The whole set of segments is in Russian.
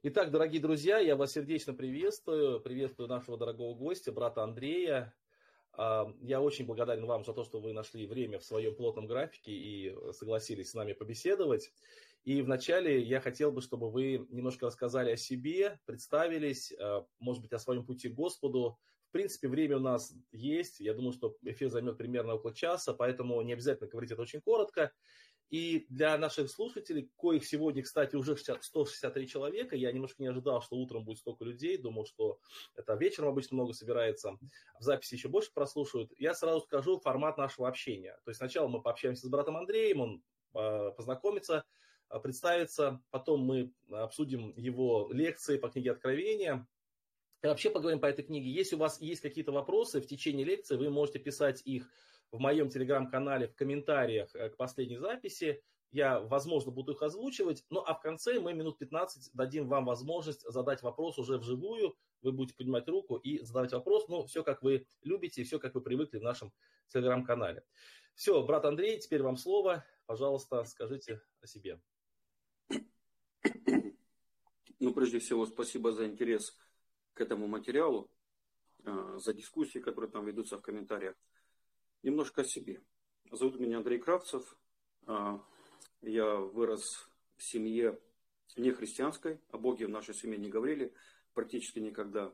Итак, дорогие друзья, я вас сердечно приветствую. Приветствую нашего дорогого гостя, брата Андрея. А, я очень благодарен вам за то, что вы нашли время в своем плотном графике и согласились с нами побеседовать. И вначале я хотел бы, чтобы вы немножко рассказали о себе, представились, а, может быть, о своем пути к Господу. В принципе, время у нас есть. Я думаю, что эфир займет примерно около часа, поэтому не обязательно говорить это очень коротко. И для наших слушателей, коих сегодня, кстати, уже 163 человека, я немножко не ожидал, что утром будет столько людей, думал, что это вечером обычно много собирается, в записи еще больше прослушают. Я сразу скажу формат нашего общения. То есть сначала мы пообщаемся с братом Андреем, он а, познакомится, а, представится, потом мы обсудим его лекции по книге Откровения, и вообще поговорим по этой книге. Если у вас есть какие-то вопросы в течение лекции, вы можете писать их в моем телеграм-канале в комментариях э, к последней записи. Я, возможно, буду их озвучивать. Ну, а в конце мы минут 15 дадим вам возможность задать вопрос уже вживую. Вы будете поднимать руку и задавать вопрос. Ну, все, как вы любите, все, как вы привыкли в нашем телеграм-канале. Все, брат Андрей, теперь вам слово. Пожалуйста, скажите о себе. Ну, прежде всего, спасибо за интерес к этому материалу, э, за дискуссии, которые там ведутся в комментариях. Немножко о себе. Зовут меня Андрей Кравцев. А, я вырос в семье не христианской, о Боге в нашей семье не говорили практически никогда.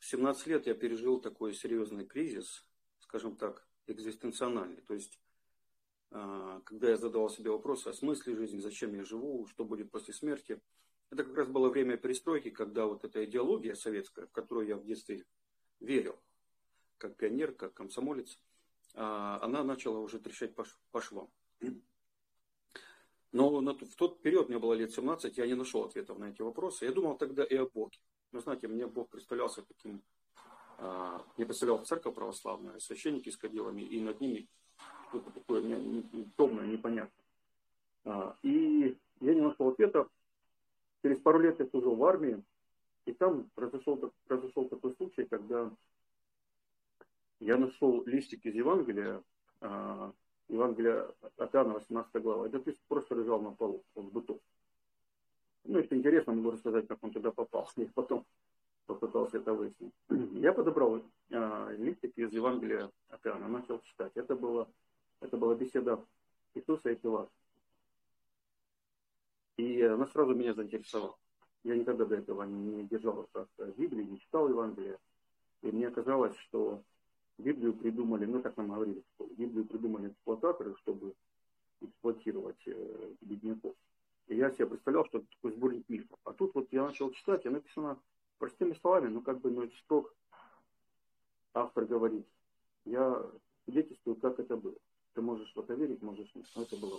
В 17 лет я пережил такой серьезный кризис, скажем так, экзистенциональный. То есть, а, когда я задавал себе вопросы о смысле жизни, зачем я живу, что будет после смерти, это как раз было время перестройки, когда вот эта идеология советская, в которую я в детстве верил, как пионер, как комсомолец, она начала уже трещать по швам. Но в тот период, мне было лет 17, я не нашел ответов на эти вопросы. Я думал тогда и о Боге. Но знаете, мне Бог представлялся таким, а, мне представлял церковь православная, священники с кадилами, и над ними что-то такое мне темное, непонятное. А, и я не нашел ответов. Через пару лет я служил в армии, и там произошел, произошел такой случай, когда я нашел листик из Евангелия, э, Евангелия от Иоанна, 18 глава. Этот лист просто лежал на полу, он бытов. Ну, если интересно, могу рассказать, как он туда попал. Я потом попытался это выяснить. Я подобрал э, листик из Евангелия от Иоанна, начал читать. Это, было, это была беседа Иисуса и Пилата. И она сразу меня заинтересовала. Я никогда до этого не держал в Библии, не читал Евангелие. И мне казалось, что Библию придумали, ну так нам говорили, Библию придумали эксплуататоры, чтобы эксплуатировать э, бедняков. И я себе представлял, что это такой сборник мифов. А тут вот я начал читать, и написано простыми словами, ну как бы, ну строк автор говорит. Я свидетельствую, как это было. Ты можешь это верить, можешь нет. Но это было.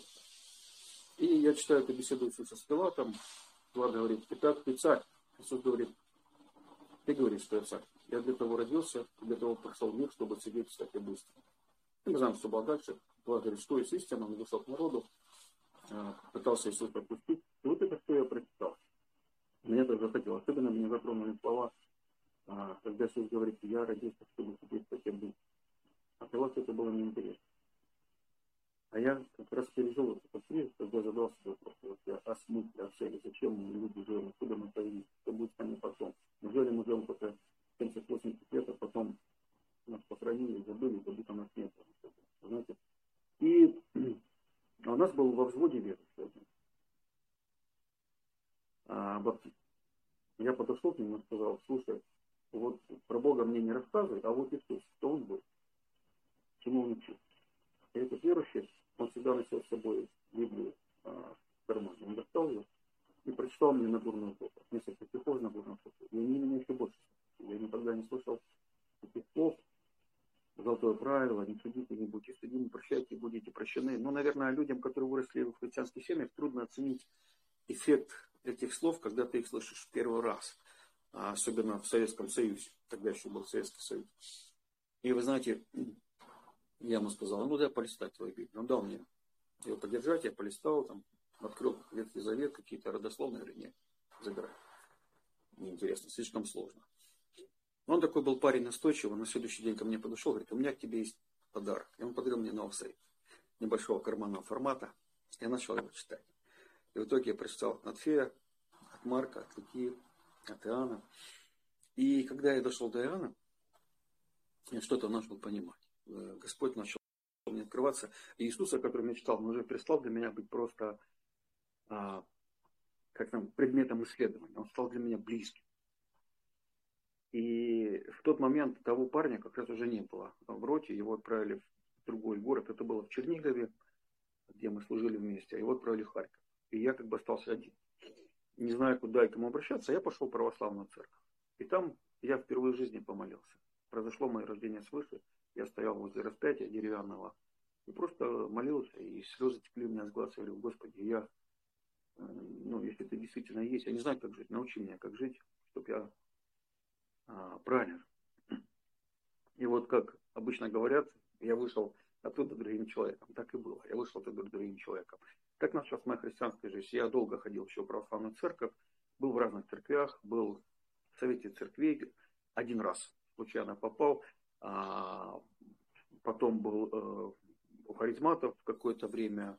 И я читаю эту беседу с Пилатом. Пилат говорит, итак, ты царь. Иисус говорит, ты говоришь, что я царь. Я для того родился, для того прошел мир, чтобы свидетельствовать об истине. Мы знаем, что было дальше. Была есть истина, он к народу, э, пытался Иисус пропустить. И вот это, что я прочитал. Мне это захотел. Особенно меня затронули слова, э, когда Иисус говорит, я родился, чтобы свидетельствовать об истине. А для вас это было неинтересно. А я как раз пережил этот кризис, когда задался вопрос, вот я о смысле, о цели, зачем люди живем, откуда мы появились, что будет с нами потом. Неужели мы живем только 70-80 лет, а потом нас похоронили, забыли, как будто нас нет. Знаете? И а у нас был во взводе верующий а. Я подошел к нему и сказал, слушай, вот про Бога мне не рассказывай, а вот Иисус, кто он был, чему он учил. И этот верующий, он всегда носил с собой Библию а, в кармане. Он достал ее и прочитал мне Нагорную проповедь. Несколько стихов Нагорную проповедь. И они меня еще больше я никогда не слышал таких слов. Золотое правило, не судите, не будьте судимы, прощайте, будете прощены. Но, наверное, людям, которые выросли в христианских семьях, трудно оценить эффект этих слов, когда ты их слышишь в первый раз. А особенно в Советском Союзе. Тогда еще был Советский Союз. И вы знаете, я ему сказал, ну дай полистать твою Библию. Он дал мне его подержать, я полистал, там, открыл Ветхий Завет, какие-то родословные или нет, забирай. Неинтересно, слишком сложно. Он такой был парень настойчивый, на следующий день ко мне подошел, говорит, у меня к тебе есть подарок. И он подарил мне новый небольшого карманного формата. Я начал его читать. И в итоге я прочитал от Фея, от Марка, от Луки, от Иоанна. И когда я дошел до Иоанна, я что-то начал понимать. Э, Господь начал мне открываться. И Иисуса, который я читал, он уже перестал для меня быть просто а, как там, предметом исследования. Он стал для меня близким. И в тот момент того парня как раз уже не было в роте. Его отправили в другой город. Это было в Чернигове, где мы служили вместе. А его отправили в Харьков. И я как бы остался один. Не знаю, куда и кому обращаться, я пошел в православную церковь. И там я впервые в жизни помолился. Произошло мое рождение свыше. Я стоял возле распятия деревянного и просто молился, и слезы текли у меня с глаз. Я говорю, Господи, я, э, ну, если ты действительно есть, я не знаю, как жить, научи меня, как жить, чтобы я правильно. И вот как обычно говорят, я вышел оттуда другим человеком. Так и было. Я вышел оттуда другим человеком. Так началась моя христианская жизнь. Я долго ходил еще в православную церковь, был в разных церквях, был в Совете церквей, один раз случайно попал, а потом был э, у харизматов какое-то время.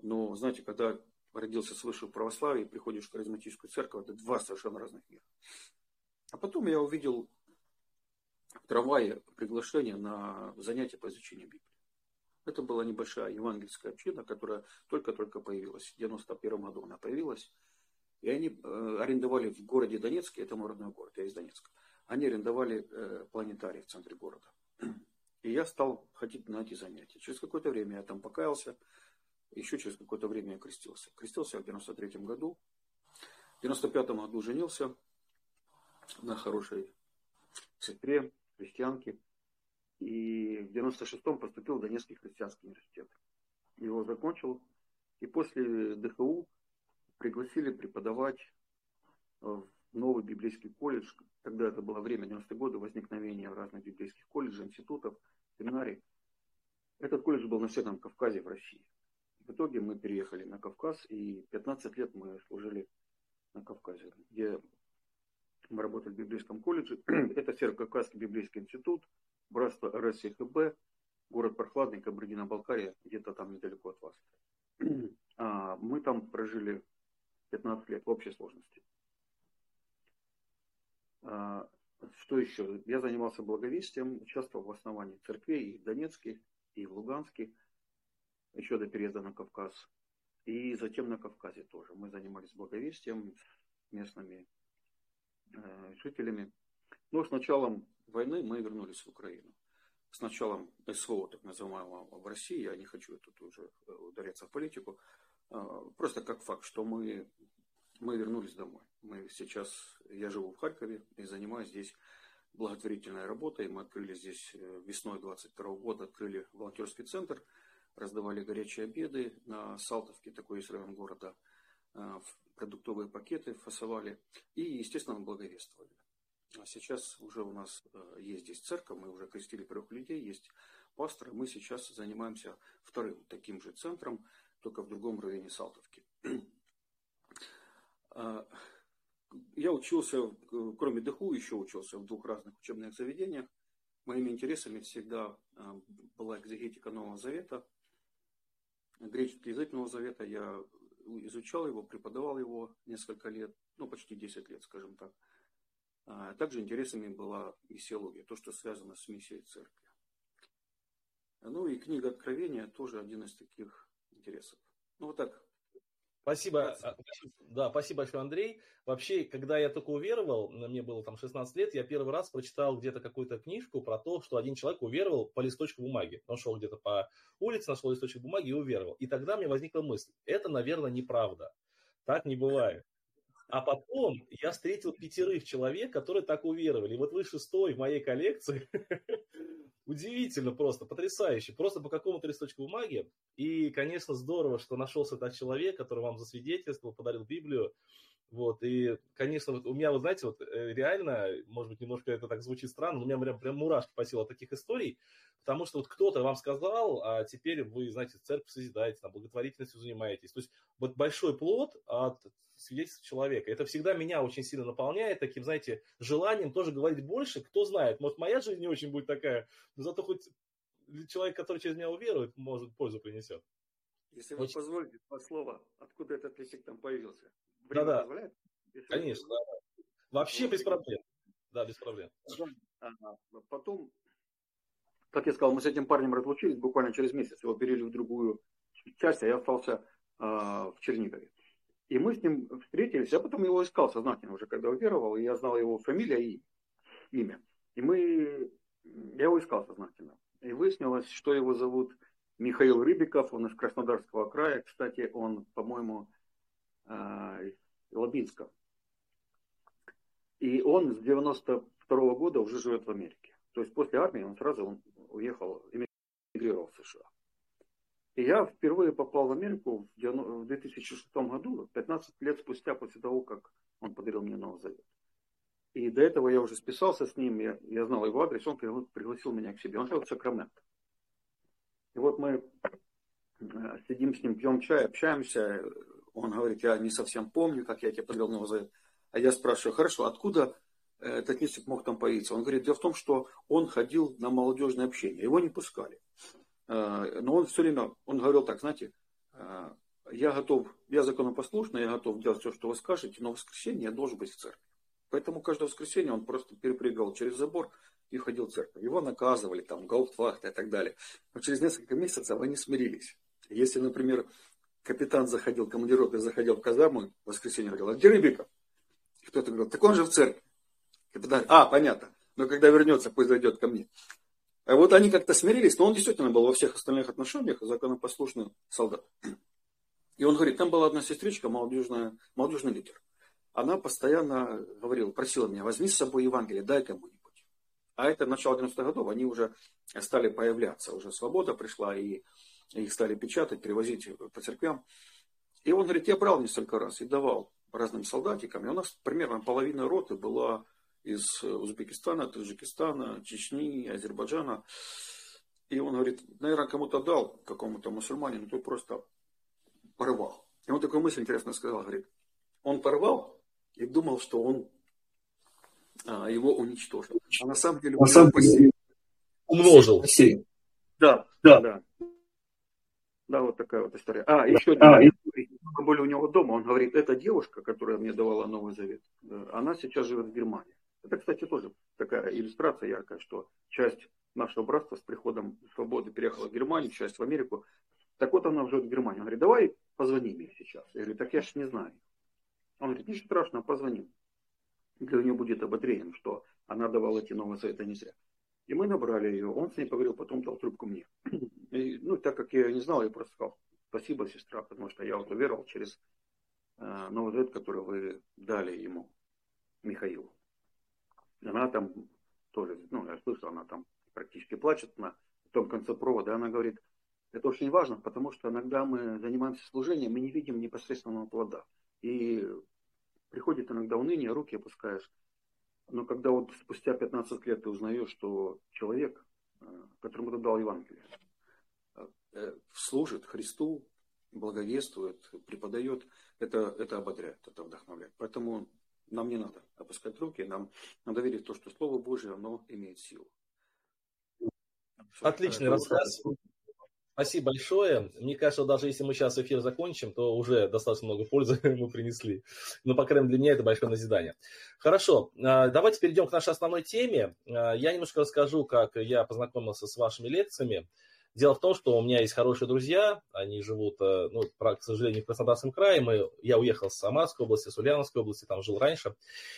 Но, знаете, когда родился свыше в православии, приходишь в харизматическую церковь, это два совершенно разных мира. А потом я увидел в трамвае приглашение на занятие по изучению Библии. Это была небольшая евангельская община, которая только-только появилась. В 91 году она появилась. И они э, арендовали в городе Донецке, это мой родной город, я из Донецка, они арендовали э, планетарий в центре города. И я стал ходить на эти занятия. Через какое-то время я там покаялся, еще через какое-то время я крестился. Крестился я в 93 году. В 95 году женился на хорошей сестре, христианке. И в 96-м поступил в Донецкий христианский университет. Его закончил. И после ДХУ пригласили преподавать в новый библейский колледж. Тогда это было время 90-е годы возникновения разных библейских колледжей, институтов, семинарий. Этот колледж был на Северном Кавказе в России. В итоге мы переехали на Кавказ, и 15 лет мы служили на Кавказе, где мы работали в библейском колледже. Это Северо-Кавказский библейский институт, братство РСХБ, город Прохладный, Кабардино-Балкария, где-то там недалеко от вас. А мы там прожили 15 лет в общей сложности. А, что еще? Я занимался благовестием, участвовал в основании церквей и в Донецке, и в Луганске, еще до переезда на Кавказ. И затем на Кавказе тоже. Мы занимались благовестием местными жителями. Но с началом войны мы вернулись в Украину. С началом СВО, так называемого, в России, я не хочу тут уже э, ударяться в политику, а, просто как факт, что мы, мы вернулись домой. Мы сейчас, я живу в Харькове и занимаюсь здесь благотворительной работой. Мы открыли здесь э, весной 22 года, открыли волонтерский центр, раздавали горячие обеды на Салтовке, такой есть район города, э, продуктовые пакеты фасовали и, естественно, благовествовали. А сейчас уже у нас э, есть здесь церковь, мы уже крестили трех людей, есть пасторы. Мы сейчас занимаемся вторым таким же центром, только в другом районе Салтовки. А, я учился, кроме ДХУ, еще учился в двух разных учебных заведениях. Моими интересами всегда а, была экзегетика Нового Завета, греческий язык Нового Завета. Я изучал его, преподавал его несколько лет, ну, почти 10 лет, скажем так. А также интересами была миссиология, то, что связано с миссией церкви. Ну и книга Откровения тоже один из таких интересов. Ну вот так. Спасибо. А, да, спасибо большое, Андрей. Вообще, когда я только уверовал, мне было там 16 лет, я первый раз прочитал где-то какую-то книжку про то, что один человек уверовал по листочку бумаги. Он шел где-то по улице, нашел листочек бумаги и уверовал. И тогда мне возникла мысль, это, наверное, неправда. Так не бывает. А потом я встретил пятерых человек, которые так уверовали. И вот вы шестой в моей коллекции. Удивительно просто, потрясающе. Просто по какому-то листочку бумаги. И, конечно, здорово, что нашелся этот человек, который вам засвидетельствовал, подарил Библию. Вот, и, конечно, вот у меня, вы знаете, вот э, реально, может быть, немножко это так звучит странно, но у меня прям, прям мурашки по силу от таких историй, потому что вот кто-то вам сказал, а теперь вы, знаете, церковь созидаете, там, благотворительностью занимаетесь. То есть вот большой плод от свидетельств человека. Это всегда меня очень сильно наполняет таким, знаете, желанием тоже говорить больше. Кто знает, может, моя жизнь не очень будет такая, но зато хоть человек, который через меня уверует, может, пользу принесет. Если вы очень... позволите, два слова, откуда этот листик там появился? Да-да. Конечно, да. Вообще без проблем. Да, без проблем. Потом, как я сказал, мы с этим парнем разлучились буквально через месяц. Его перевели в другую часть, а я остался а, в Чернигове. И мы с ним встретились, я потом его искал сознательно уже, когда уверовал, и я знал его фамилия и имя. И мы, я его искал сознательно. И выяснилось, что его зовут Михаил Рыбиков, он из Краснодарского края. Кстати, он, по-моему, а, Лабинска. И он с 92 -го года уже живет в Америке. То есть после армии он сразу он уехал, эмигрировал в США. И я впервые попал в Америку в 2006 году, 15 лет спустя после того, как он подарил мне Новый Завет. И до этого я уже списался с ним, я, я знал его адрес, он пригласил меня к себе. Он жил в Сакраменто. И вот мы э, сидим с ним, пьем чай, общаемся. Он говорит, я не совсем помню, как я тебе подарил Новый Завет. А я спрашиваю, хорошо, откуда э, этот несик мог там появиться? Он говорит, дело в том, что он ходил на молодежное общение, его не пускали. Э, но он все время, он говорил так, знаете, э, я готов, я законопослушный, я готов делать все, что вы скажете, но в воскресенье я должен быть в церкви. Поэтому каждое воскресенье он просто перепрыгивал через забор и ходил в церковь. Его наказывали, там, гауптвахта и так далее. Но через несколько месяцев они смирились. Если, например, капитан заходил, командировка заходил в казарму, в воскресенье говорил, а где Рыбиков? Кто-то говорил, так он же в церкви. Капитан, а, понятно. Но когда вернется, пусть зайдет ко мне. А вот они как-то смирились, но он действительно был во всех остальных отношениях законопослушный солдат. И он говорит, там была одна сестричка, молодежная, молодежный лидер. Она постоянно говорила, просила меня, возьми с собой Евангелие, дай кому-нибудь. А это начало 90-х годов, они уже стали появляться, уже свобода пришла, и их стали печатать, перевозить по церквям. И он говорит, я брал несколько раз и давал разным солдатикам. И у нас примерно половина роты была из Узбекистана, Таджикистана, Чечни, Азербайджана. И он говорит, наверное, кому-то дал, какому-то мусульманину, то просто порвал. И он такую мысль интересно сказал, говорит, он порвал и думал, что он а, его уничтожил. А на самом деле на самом деле умножил. Да, да, да. Да, вот такая вот история. А, еще а, мы были у него дома, он говорит, эта девушка, которая мне давала Новый Завет, э, она сейчас живет в Германии. Это, кстати, тоже такая иллюстрация яркая, что часть нашего братства с приходом свободы переехала в Германию, часть в Америку. Так вот она живет в Германии. Он говорит, давай позвоним ей сейчас. Я говорю, так я ж не знаю. Он говорит, ничего страшного, позвоним. Для нее будет ободрением, что она давала эти новые советы не зря. И мы набрали ее, он с ней поговорил, потом дал трубку мне. И, ну, так как я не знал, я просто сказал, спасибо, сестра, потому что я вот уверовал через э, новый завет, который вы дали ему, Михаилу. Она там тоже, ну, я слышал, она там практически плачет на том конце провода. Она говорит, это очень важно, потому что иногда мы занимаемся служением, мы не видим непосредственного плода. И приходит иногда уныние, руки опускаешь. Но когда вот спустя 15 лет ты узнаешь, что человек, э, которому ты дал Евангелие, э, служит Христу, благовествует, преподает, это, это ободряет, это вдохновляет. Поэтому нам не надо опускать руки, нам надо верить в то, что Слово Божие, оно имеет силу. Отличный рассказ. Спасибо большое. Мне кажется, даже если мы сейчас эфир закончим, то уже достаточно много пользы мы принесли. Но, по крайней мере, для меня это большое назидание. Хорошо, а, давайте перейдем к нашей основной теме. А, я немножко расскажу, как я познакомился с вашими лекциями. Дело в том, что у меня есть хорошие друзья, они живут, э, ну, к сожалению, в Краснодарском крае. Мы, я уехал с Самарской области, с Ульяновской области, там жил раньше.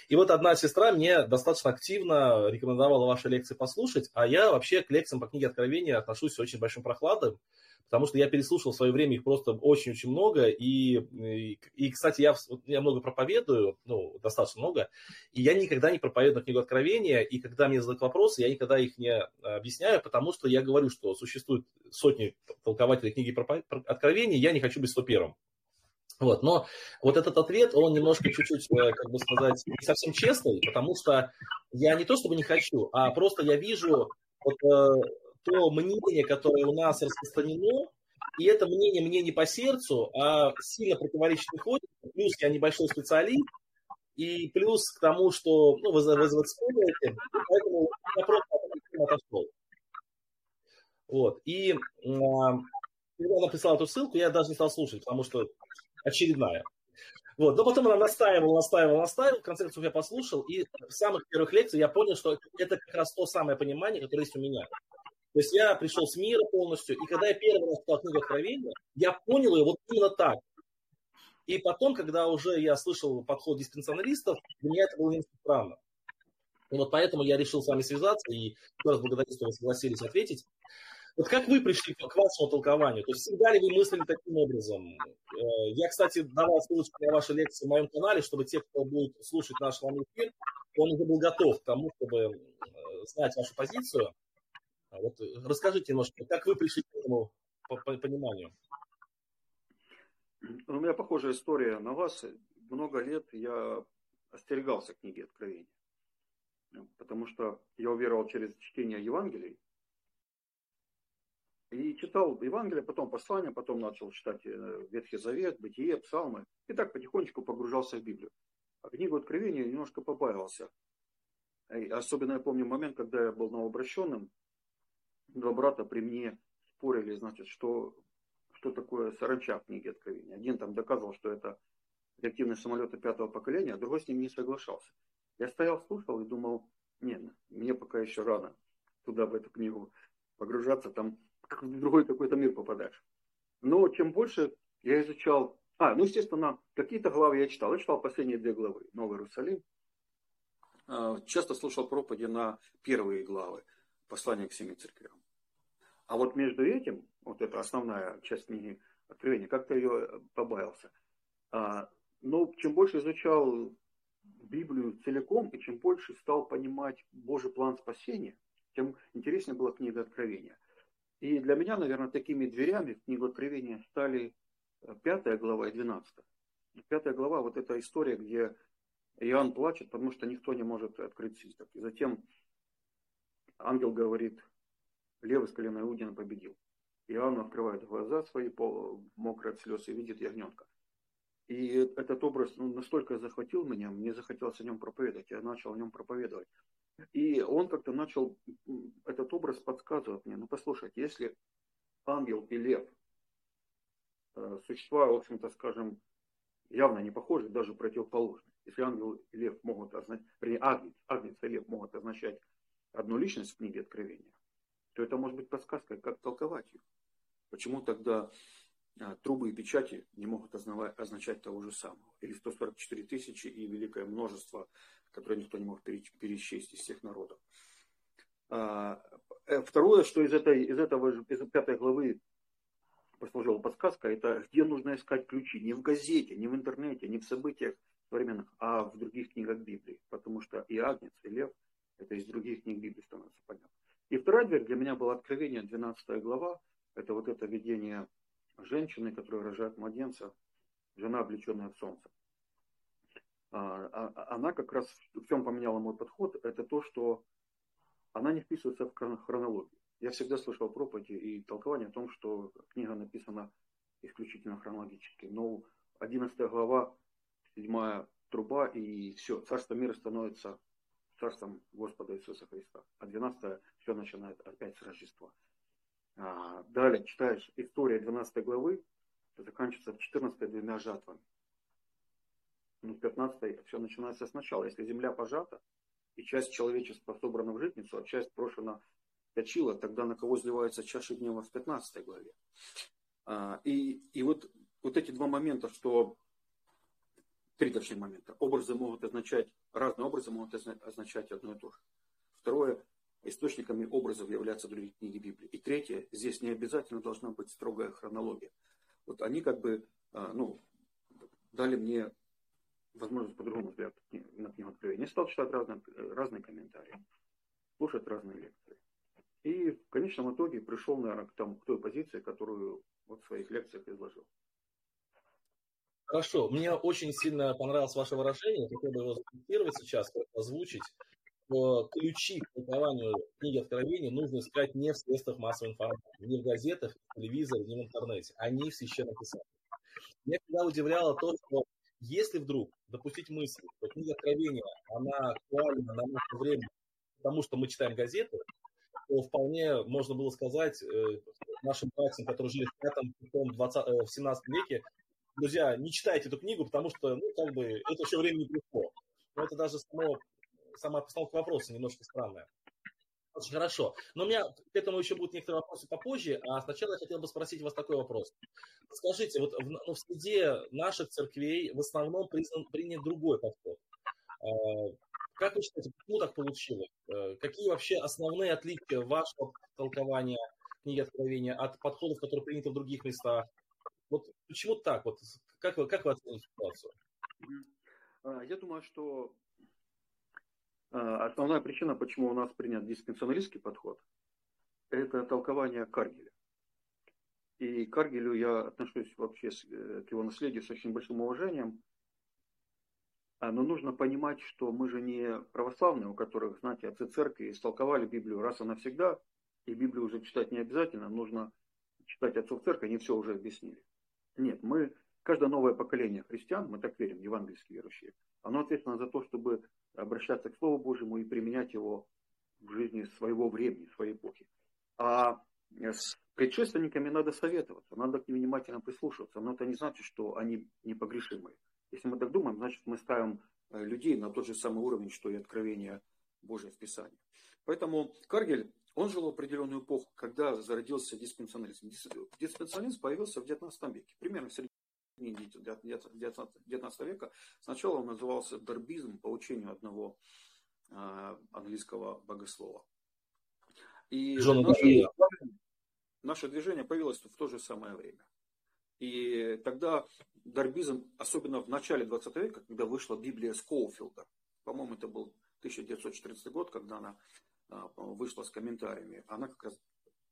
И вот одна сестра мне достаточно активно рекомендовала ваши лекции послушать, а я вообще к лекциям по книге Откровения отношусь с очень большим прохладом, потому что я переслушал в свое время их просто очень-очень много, и, и, и кстати, я, я много проповедую, ну, достаточно много, и я никогда не проповедую книгу Откровения, и когда мне задают вопросы, я никогда их не объясняю, потому что я говорю, что существует сотни толкователей книги Откровения, я не хочу быть 101 вот, но вот этот ответ, он немножко чуть-чуть, э, как бы сказать, не совсем честный, потому что я не то чтобы не хочу, а просто я вижу вот, э, то мнение, которое у нас распространено, и это мнение мне не по сердцу, а сильно противоречит выходит. Плюс я небольшой специалист, и плюс к тому, что ну, вы, вы, вспомните, поэтому я просто отошел. Вот. И когда она прислала эту ссылку, я даже не стал слушать, потому что очередная. Вот, но потом она настаивала, настаивала, настаивала, в конце концов я послушал, и в самых первых лекциях я понял, что это как раз то самое понимание, которое есть у меня. То есть я пришел с мира полностью, и когда я первый раз читал книгу Откровения, я понял ее вот именно так. И потом, когда уже я слышал подход диспенсионалистов, для меня это было немножко странно. И вот поэтому я решил с вами связаться, и еще раз благодарю, что вы согласились ответить. Вот как вы пришли к вашему толкованию? То есть всегда ли вы мыслили таким образом? Э, я, кстати, давал ссылочку на ваши лекции в моем канале, чтобы те, кто будет слушать наш вам эфир, он уже был готов к тому, чтобы э, знать вашу позицию. А вот расскажите немножко, как вы пришли к этому пониманию? У меня похожая история на вас. Много лет я остерегался книги Откровения. Потому что я уверовал через чтение Евангелий, и читал Евангелие, потом послание, потом начал читать э, Ветхий Завет, Бытие, Псалмы. И так потихонечку погружался в Библию. А книгу Откровения немножко побаивался. И особенно я помню момент, когда я был новообращенным. Два брата при мне спорили, значит, что, что такое саранча в книге Откровения. Один там доказывал, что это реактивные самолеты пятого поколения, а другой с ним не соглашался. Я стоял, слушал и думал, нет, мне пока еще рано туда, в эту книгу погружаться. Там в другой какой-то мир попадаешь. Но чем больше я изучал... А, ну, естественно, какие-то главы я читал. Я читал последние две главы. Новый Иерусалим. А, часто слушал проповеди на первые главы послания к семи церквям. А вот между этим, вот это основная часть книги Откровения, как-то ее побаился. А, но чем больше изучал Библию целиком, и чем больше стал понимать Божий план спасения, тем интереснее была книга Откровения. И для меня, наверное, такими дверями в книгу Откровения стали э, пятая глава и двенадцатая. Пятая глава, вот эта история, где Иоанн плачет, потому что никто не может открыть свиток. И затем ангел говорит, левый с колена Иудина победил. Иоанн открывает глаза свои, мокрые от слез, и видит ягненка. И этот образ ну, настолько захватил меня, мне захотелось о нем проповедовать. Я начал о нем проповедовать. И он как-то начал, этот образ подсказывать мне, ну послушайте, если ангел и лев, э, существа, в общем-то, скажем, явно не похожи, даже противоположны. Если ангел и лев могут означать, вернее, агнец, агнец и лев могут означать одну личность в книге Откровения, то это может быть подсказкой, как толковать их. Почему тогда а, трубы и печати не могут означать того же самого? Или 144 тысячи и великое множество которые никто не мог перечесть из всех народов. А, э, второе, что из, этой, из этого из пятой главы послужила подсказка, это где нужно искать ключи. Не в газете, не в интернете, не в событиях современных, а в других книгах Библии. Потому что и Агнец, и Лев, это из других книг Библии становится понятно. И вторая дверь для меня была Откровение, 12 глава. Это вот это видение женщины, которая рожает младенца, жена, облеченная в солнце. А, а, а она как раз в чем поменяла мой подход, это то, что она не вписывается в хронологию. Я всегда слышал проповеди и толкование о том, что книга написана исключительно хронологически. Но 11 глава, 7 труба, и все, царство мира становится царством Господа Иисуса Христа. А 12 все начинает опять с Рождества. далее читаешь история 12 главы, заканчивается в 14 двумя жатвами ну, 15 все начинается сначала. Если земля пожата, и часть человечества собрана в житницу, а часть брошена точила, тогда на кого изливается чаша гнева в 15 главе. А, и, и вот, вот эти два момента, что три точнее момента. Образы могут означать, разные образы могут означать одно и то же. Второе, источниками образов являются другие книги Библии. И третье, здесь не обязательно должна быть строгая хронология. Вот они как бы, а, ну, дали мне возможность по-другому взглянуть на книгу Откровения. Я стал читать разные, разные комментарии, слушать разные лекции. И в конечном итоге пришел, наверное, к, тому, к той позиции, которую вот в своих лекциях изложил. Хорошо. Мне очень сильно понравилось ваше выражение. Хотел бы его зафиксировать сейчас, озвучить. Ключи к толкованию книги Откровения нужно искать не в средствах массовой информации, не в газетах, в телевизоре, не в интернете. Они в священном писании. Меня всегда удивляло то, что если вдруг допустить мысль, что книга Откровения, она актуальна на наше время, потому что мы читаем газеты, то вполне можно было сказать э, нашим братьям, которые жили в 5 20, э, в 17 веке, друзья, не читайте эту книгу, потому что, ну, как бы, это все время не пришло. Но это даже само, сама постановка вопроса немножко странная. Очень хорошо. Но у меня к этому еще будут некоторые вопросы попозже, а сначала я хотел бы спросить вас такой вопрос. Скажите, вот в, ну, в среде наших церквей в основном признан, принят другой подход. А, как вы считаете, почему так получилось? Э, какие вообще основные отличия вашего толкования книги Откровения от подходов, которые приняты в других местах? Вот почему так? Вот как вы, как вы оцените ситуацию? А, я думаю, что а, основная причина, почему у нас принят диспенсионалистский подход, это толкование Каргеля. И к Каргелю я отношусь вообще э, к его наследию с очень большим уважением. А, но нужно понимать, что мы же не православные, у которых, знаете, отцы церкви истолковали Библию раз и навсегда, и Библию уже читать не обязательно, нужно читать отцов церкви, они все уже объяснили. Нет, мы, каждое новое поколение христиан, мы так верим, евангельские верующие, оно ответственно за то, чтобы обращаться к Слову Божьему и применять его в жизни своего времени, своей эпохи. А с предшественниками надо советоваться, надо к ним внимательно прислушиваться, но это не значит, что они непогрешимые. Если мы так думаем, значит мы ставим э, людей на тот же самый уровень, что и откровение Божье в Писании. Поэтому Каргель, он жил в определенную эпоху, когда зародился диспенсионализм. Диспенсионализм появился в XIX веке, примерно в середине 19 века. Сначала он назывался дарбизм по учению одного а, английского богослова. И наше, наше движение появилось в то же самое время. И тогда дарбизм, особенно в начале 20 века, когда вышла Библия Скоуфилда, по-моему, это был 1914 год, когда она вышла с комментариями, она как раз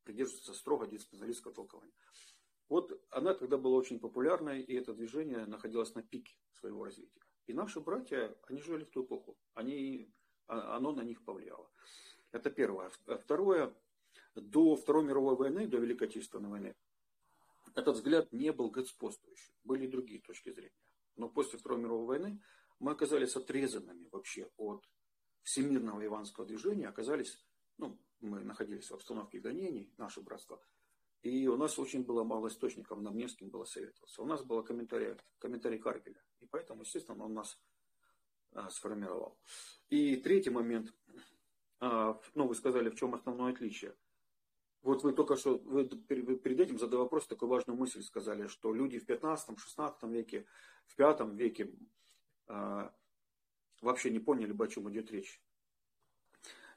придерживается строго диспенсалистского толкования. Вот она тогда была очень популярной, и это движение находилось на пике своего развития. И наши братья, они жили в ту эпоху, они, а, оно на них повлияло. Это первое. А второе, до Второй мировой войны, до Великой Отечественной войны, этот взгляд не был господствующим. Были другие точки зрения. Но после Второй мировой войны мы оказались отрезанными вообще от всемирного иванского движения, оказались, ну, мы находились в обстановке гонений, наше братство – и у нас очень было мало источников, нам не с кем было советоваться. У нас был комментарий, комментарий Каргеля. И поэтому, естественно, он нас а, сформировал. И третий момент. А, ну, вы сказали, в чем основное отличие. Вот вы только что, вы перед этим, задав вопрос, такую важную мысль сказали, что люди в 15-16 веке, в 5 веке а, вообще не поняли бы, о чем идет речь.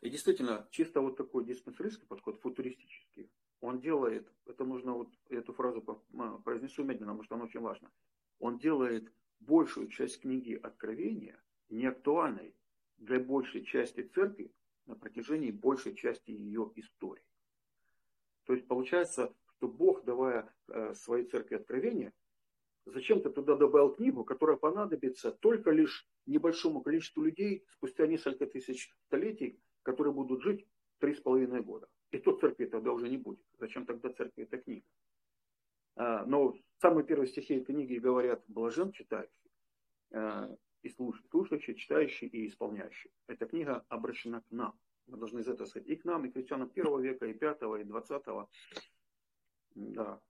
И действительно, чисто вот такой диспенсаристский подход, футуристический, он делает, это нужно вот эту фразу произнесу медленно, потому что она очень важна. Он делает большую часть книги Откровения неактуальной для большей части церкви на протяжении большей части ее истории. То есть получается, что Бог, давая э, своей церкви откровение, зачем-то туда добавил книгу, которая понадобится только лишь небольшому количеству людей спустя несколько тысяч столетий, которые будут жить три с половиной года. И то церкви тогда уже не будет. Зачем тогда церкви эта книга? А, но самые первые стихи этой книги говорят блажен читающий, а, и слушающий, читающий и исполняющий. Эта книга обращена к нам. Мы должны из этого сказать и к нам, и к крестьянам первого века, и пятого, и двадцатого. Да.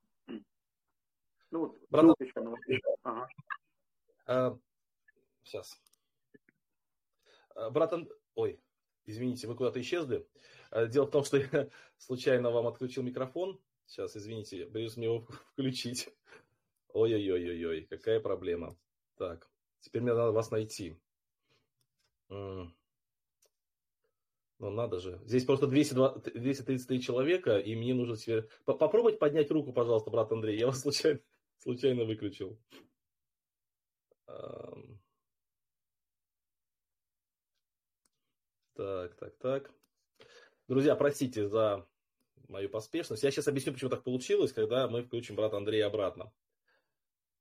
Ну вот, Брат... ага. а, сейчас. А, брат, ой, извините, вы куда-то исчезли. Э, дело в том, что я случайно вам отключил микрофон. Сейчас, извините, боюсь мне его включить. Ой-ой-ой-ой-ой, какая проблема. Так, теперь мне надо вас найти. Ну, надо же. Здесь просто 220, 233 человека, и мне нужно теперь... Попробуйте поднять руку, пожалуйста, брат Андрей. Я вас случайно, случайно выключил. Так, так, так. Друзья, простите за мою поспешность. Я сейчас объясню, почему так получилось, когда мы включим брата Андрея обратно.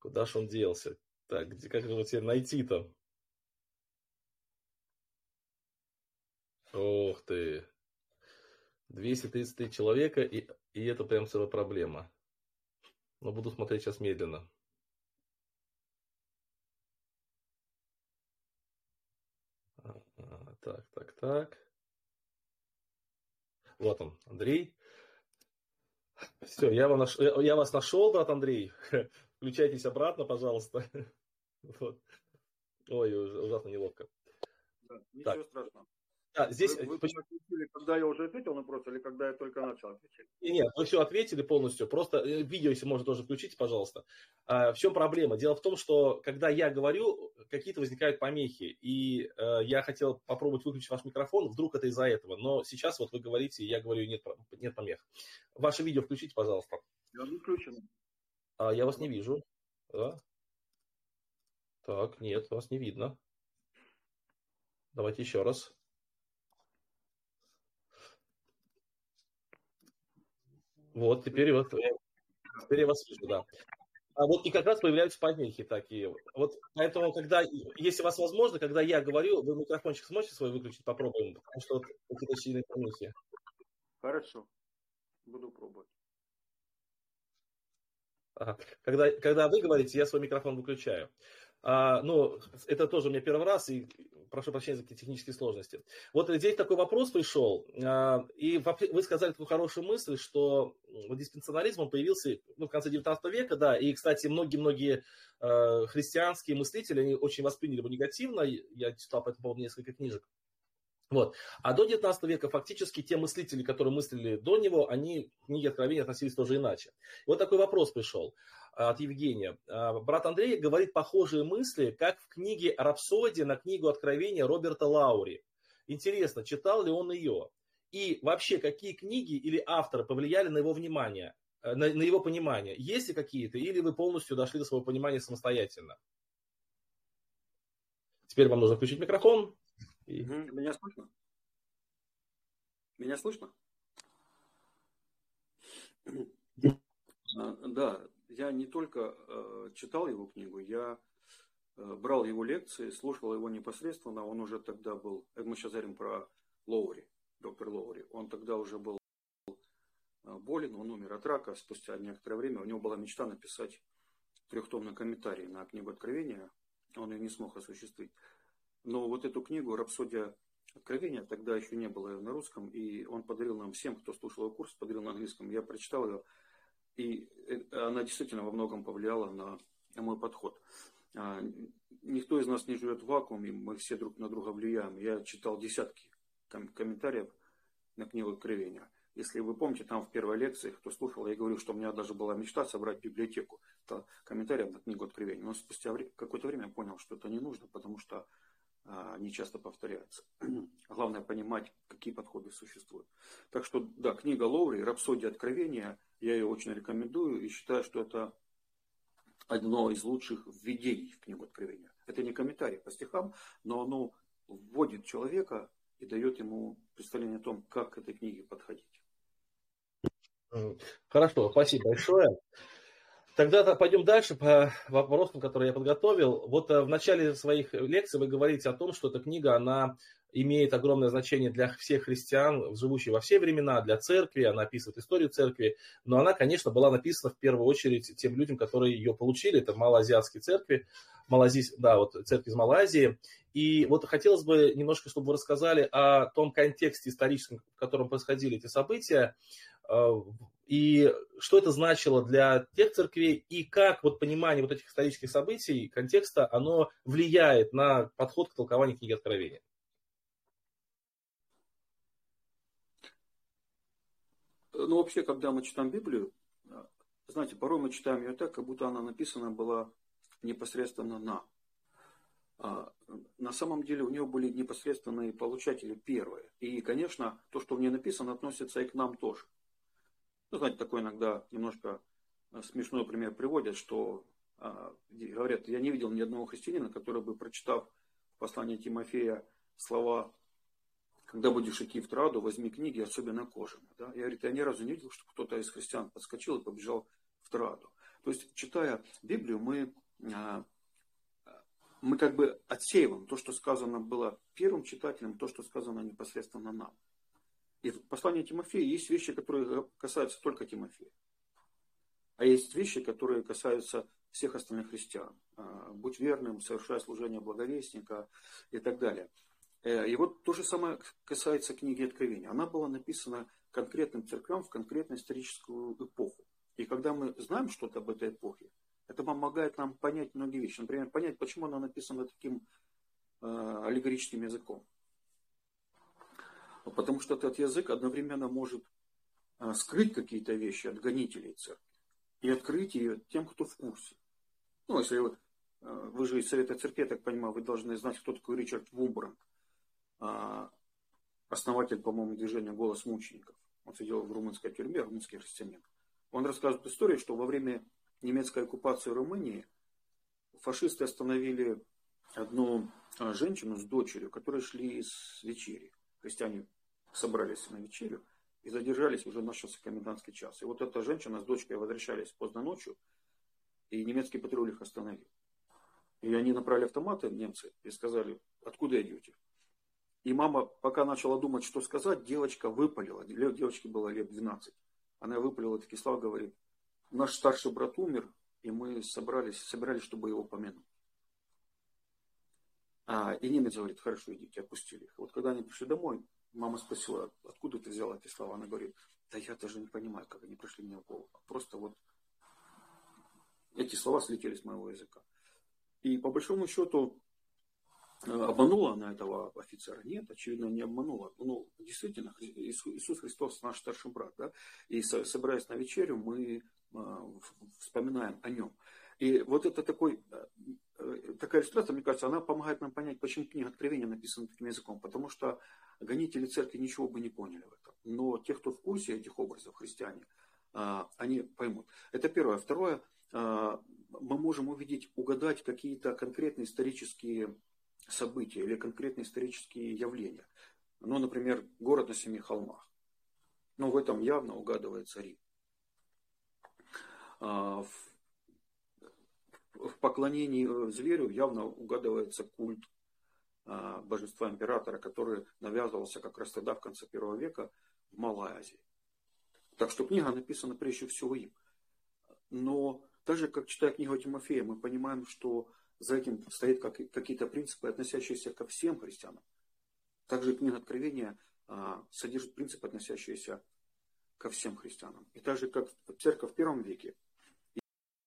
Куда же он делся? Так, где, как его теперь найти-то? Ох ты. 233 человека, и, и это прям целая проблема. Но буду смотреть сейчас медленно. Так, так, так. Вот он, Андрей. Все, я, вас нашел, я вас нашел, брат Андрей. Включайтесь обратно, пожалуйста. Вот. Ой, ужасно неловко. Да, ничего так. страшного. А, здесь... Вы, вы ответили, когда я уже ответил на вопрос, или когда я только начал отвечать? Нет, вы все ответили полностью. Просто э, видео, если можно, тоже включите, пожалуйста. А, в чем проблема? Дело в том, что когда я говорю, какие-то возникают помехи. И а, я хотел попробовать выключить ваш микрофон, вдруг это из-за этого. Но сейчас вот вы говорите, я говорю, нет, нет помех. Ваше видео включите, пожалуйста. Я выключен. А, я вас не вижу. Да? Так, нет, вас не видно. Давайте еще раз. Вот, теперь вот, теперь я вас слышу, да. А вот и как раз появляются помехи такие. Вот поэтому, когда, если у вас возможно, когда я говорю, вы микрофончик сможете свой выключить, попробуем, потому что вот какие-то сильные помехи. Хорошо, буду пробовать. Ага. Когда, когда вы говорите, я свой микрофон выключаю. А, ну, это тоже у меня первый раз, и прошу прощения за какие технические сложности. Вот здесь такой вопрос пришел, а, и вы сказали такую хорошую мысль, что диспенсионализм он появился ну, в конце 19 века, да, и, кстати, многие-многие а, христианские мыслители, они очень восприняли его негативно, я читал по этому поводу несколько книжек. Вот. А до 19 века фактически те мыслители, которые мыслили до него, они к книге Откровения относились тоже иначе. И вот такой вопрос пришел от Евгения. А, брат Андрей говорит похожие мысли, как в книге «Рапсодия» на книгу Откровения Роберта Лаури. Интересно, читал ли он ее? И вообще, какие книги или авторы повлияли на его внимание, э, на, на его понимание? Есть ли какие-то, или вы полностью дошли до своего понимания самостоятельно? Теперь вам нужно включить микрофон. И... Меня слышно? Меня слышно? А, да, я не только э, читал его книгу, я э, брал его лекции, слушал его непосредственно. Он уже тогда был, э, мы сейчас говорим про Лоури, доктор Лоури. Он тогда уже был болен, он умер от рака спустя некоторое время. У него была мечта написать трехтомный комментарий на книгу Откровения. Он ее не смог осуществить. Но вот эту книгу «Рапсодия Откровения» тогда еще не было на русском, и он подарил нам всем, кто слушал его курс, подарил на английском. Я прочитал ее и она действительно во многом повлияла на, мой подход. А, никто из нас не живет в вакууме, мы все друг на друга влияем. Я читал десятки комментариев на книгу Откровения. Если вы помните, там в первой лекции, кто слушал, я говорю, что у меня даже была мечта собрать библиотеку комментариев на книгу Откровения. Но спустя какое-то время я понял, что это не нужно, потому что они часто повторяются. Главное понимать, какие подходы существуют. Так что, да, книга Лоури «Рапсодия откровения», я ее очень рекомендую и считаю, что это одно из лучших введений в книгу Откровения. Это не комментарий по стихам, но оно вводит человека и дает ему представление о том, как к этой книге подходить. Хорошо, спасибо большое. Тогда пойдем дальше по вопросам, которые я подготовил. Вот э, в начале своих лекций вы говорите о том, что эта книга, она имеет огромное значение для всех христиан, живущих во все времена, для церкви, она описывает историю церкви, но она, конечно, была написана в первую очередь тем людям, которые ее получили, это малоазиатские церкви, Малази, да, вот церкви из Малайзии. И вот хотелось бы немножко, чтобы вы рассказали о том контексте историческом, в котором происходили эти события, э, и что это значило для тех церквей, и как вот понимание вот этих исторических событий, контекста, оно влияет на подход к толкованию книги Откровения. Ну, вообще, когда мы читаем Библию, знаете, порой мы читаем ее так, как будто она написана была непосредственно на. А на самом деле у нее были непосредственные получатели первые. И, конечно, то, что в ней написано, относится и к нам тоже. Ну, знаете, такой иногда немножко э, смешной пример приводят, что а, говорят, я не видел ни одного христианина, который бы, прочитав послание Тимофея слова когда будешь идти в траду, возьми книги, особенно кожаные. Да? Я, говорит, я ни разу не видел, что кто-то из христиан подскочил и побежал в траду. То есть, читая Библию, мы, а, мы как бы отсеиваем то, что сказано было первым читателем, то, что сказано непосредственно нам. И в послании Тимофея есть вещи, которые касаются только Тимофея. А есть вещи, которые касаются всех остальных христиан. А, будь верным, совершай служение благовестника и так далее. Э, и вот то же самое касается книги Откровения. Она была написана конкретным церквям в конкретную историческую эпоху. И когда мы знаем что-то об этой эпохе, Это помогает нам понять многие вещи. Например, понять, почему она написана таким э, аллегорическим языком. Потому что этот язык одновременно может э, скрыть какие-то вещи от гонителей церкви и открыть ее тем, кто в курсе. Ну, если вы, э, вы же из Совета Церкви, я так понимаю, вы должны знать, кто такой Ричард Вумбранг, основатель, по-моему, движения «Голос мучеников». Он сидел в румынской тюрьме, румынский христианин. Он рассказывает историю, что во время немецкой оккупации Румынии фашисты остановили одну а, женщину с дочерью, которые шли с вечери. Христиане собрались на вечерю и задержались, уже начался комендантский час. И вот эта женщина с дочкой возвращались поздно ночью, и немецкий патруль их остановил. И они направили автоматы, немцы, и сказали, откуда идете? И мама, пока начала думать, что сказать, девочка выпалила. Девочке было лет 12. Она выпалила такие слова, говорит, наш старший брат умер, и мы собрались, собирались, чтобы его помянуть. А, и немец говорит, хорошо, идите, отпустили их. Вот когда они пришли домой, мама спросила, откуда ты взяла эти слова? Она говорит, да я даже не понимаю, как они пришли мне в голову. Просто вот эти слова слетели с моего языка. И по большому счету, э, обманула она этого офицера? Нет, очевидно, не обманула. Ну, действительно, Иисус Христос наш старший брат. Да? И собираясь на вечерю, мы а, вспоминаем о нем. И вот это такой, э, э, такая иллюстрация, мне кажется, она помогает нам понять, почему книга Откровения написана таким языком. Потому что гонители церкви ничего бы не поняли в этом. Но те, кто в курсе этих образов, христиане, а, они поймут. Это первое. Второе, а, мы можем увидеть, угадать какие-то конкретные исторические события или конкретные исторические явления. Ну, например, город на семи холмах. Но в этом явно угадывается Рим. А, в поклонении э, зверю явно угадывается культ а, божества императора, который навязывался как раз тогда, в конце первого века, в Малой Азии. Так что книга написана прежде всего им. Но так же, как читая книгу Тимофея, мы понимаем, что за этим стоят какие-то принципы, относящиеся ко всем христианам. Также книга Откровения а, содержит принципы, относящиеся ко всем христианам. И так же, как церковь в первом веке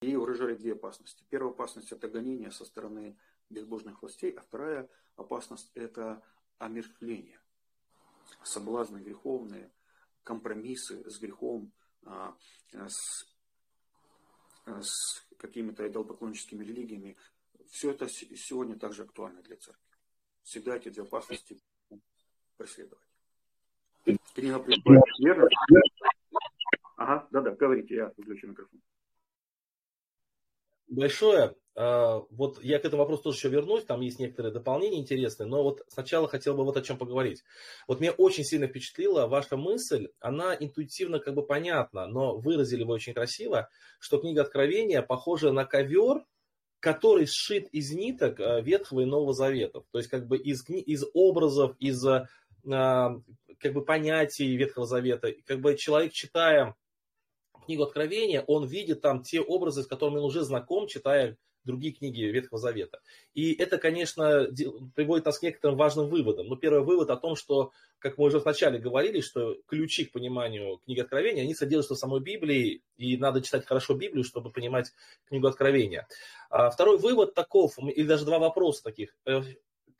Ей угрожали две опасности. Первая опасность – это гонение со стороны безбожных властей, а вторая опасность – это омерзление, соблазны греховные, компромиссы с грехом, а, с, с какими-то идолопоклонническими религиями. Все это сегодня также актуально для церкви. Всегда эти две опасности преследовать. Книга призывает верно? Ага, да-да, говорите, я выключу микрофон большое. А, вот я к этому вопросу тоже еще вернусь, там есть некоторые дополнения интересные, но вот сначала хотел бы вот о чем поговорить. Вот меня очень сильно впечатлила ваша мысль, она интуитивно как бы понятна, но выразили вы очень красиво, что книга Откровения похожа на ковер, который сшит из ниток а, Ветхого и Нового Заветов. То есть как бы из, из образов, из а, как бы понятий Ветхого Завета. Как бы человек, читая книгу Откровения, он видит там те образы, с которыми он уже знаком, читая другие книги Ветхого Завета. И это, конечно, приводит нас к некоторым важным выводам. Ну, первый вывод о том, что, как мы уже вначале говорили, что ключи к пониманию книги Откровения, они содержатся в самой Библии, и надо читать хорошо Библию, чтобы понимать книгу Откровения. А второй вывод таков, или даже два вопроса таких.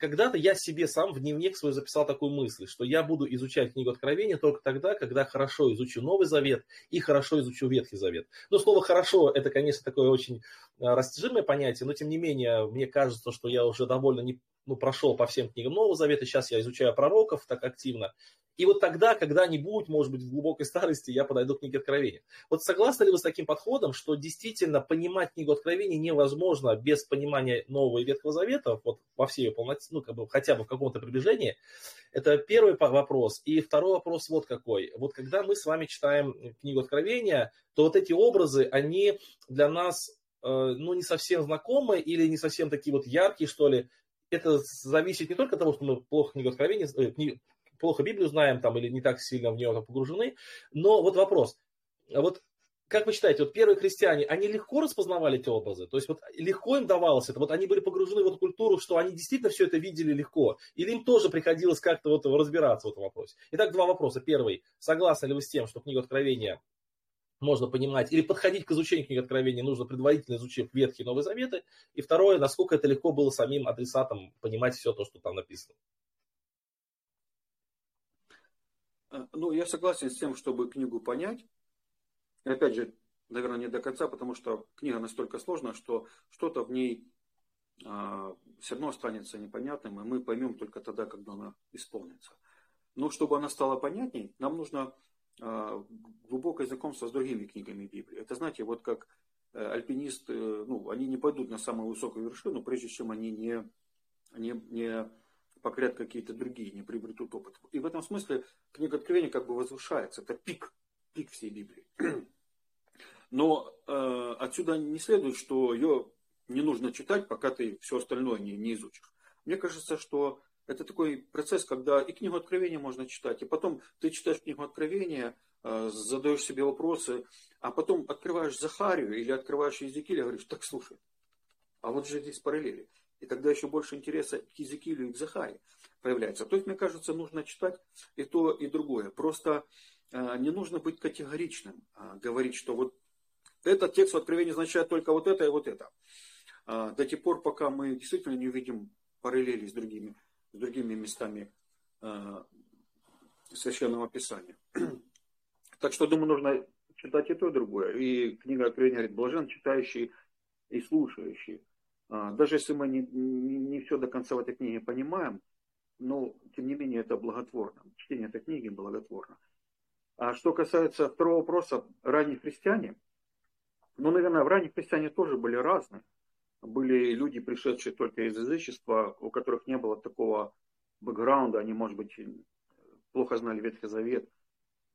Когда-то я себе сам в дневник свой записал такую мысль, что я буду изучать книгу Откровения только тогда, когда хорошо изучу Новый Завет и хорошо изучу Ветхий Завет. Но слово «хорошо» это, конечно, такое очень а, растяжимое понятие, но тем не менее, мне кажется, что я уже довольно не, ну, прошел по всем книгам Нового Завета, сейчас я изучаю пророков так активно, и вот тогда, когда-нибудь, может быть, в глубокой старости, я подойду к книге Откровения. Вот согласны ли вы с таким подходом, что действительно понимать книгу Откровения невозможно без понимания Нового и Ветхого Завета, вот во всей ее полноте, ну, как бы, хотя бы в каком-то приближении? Это первый вопрос. И второй вопрос вот какой. Вот когда мы с вами читаем книгу Откровения, то вот эти образы, они для нас э, ну, не совсем знакомы или не совсем такие вот яркие, что ли, это зависит не только от того, что мы плохо книгу Откровения, э, плохо Библию знаем там или не так сильно в нее погружены. Но вот вопрос. Вот как вы считаете, вот первые христиане, они легко распознавали эти образы? То есть вот легко им давалось это? Вот они были погружены в эту культуру, что они действительно все это видели легко? Или им тоже приходилось как-то вот разбираться в этом вопросе? Итак, два вопроса. Первый. Согласны ли вы с тем, что книга Откровения можно понимать, или подходить к изучению книги Откровения нужно предварительно изучив Ветхий и Новый Заветы. И второе, насколько это легко было самим адресатам понимать все то, что там написано. Э, ну, я согласен с тем, чтобы книгу понять. И опять же, наверное, не до конца, потому что книга настолько сложная, что что-то в ней а, все равно останется непонятным, и мы поймем только тогда, когда она исполнится. Но чтобы она стала понятней, нам нужно а, глубокое знакомство с другими книгами Библии. Это, знаете, вот как э, альпинисты, ну, они не пойдут на самую высокую вершину, прежде чем они не, не, не покорят какие-то другие, не приобретут опыт. И в этом смысле книга Откровения как бы возвышается. Это пик, пик всей Библии. Но э, отсюда не следует, что ее не нужно читать, пока ты все остальное не, не изучишь. Мне кажется, что это такой процесс, когда и книгу Откровения можно читать, и потом ты читаешь книгу Откровения, э, задаешь себе вопросы, а потом открываешь Захарию или открываешь Езекииля и говоришь, так слушай, а вот же здесь параллели. И тогда еще больше интереса к Езекиилю и к Захаре появляется. То есть, мне кажется, нужно читать и то, и другое. Просто э, не нужно быть категоричным, а говорить, что вот этот текст в Откровении означает только вот это и вот это. А, до тех пор, пока мы действительно не увидим параллели с другими, с другими местами э, Священного Писания. Так что, думаю, нужно читать и то, и другое. И книга Откровения говорит, блажен читающий и слушающий. А, даже если мы не, не, не все до конца в этой книге понимаем, но тем не менее это благотворно. Чтение этой книги благотворно. А что касается второго вопроса, ранние христиане, ну, наверное, в ранних христиане тоже были разные. Были люди, пришедшие только из язычества, у которых не было такого бэкграунда, они, может быть, плохо знали Ветхий Завет.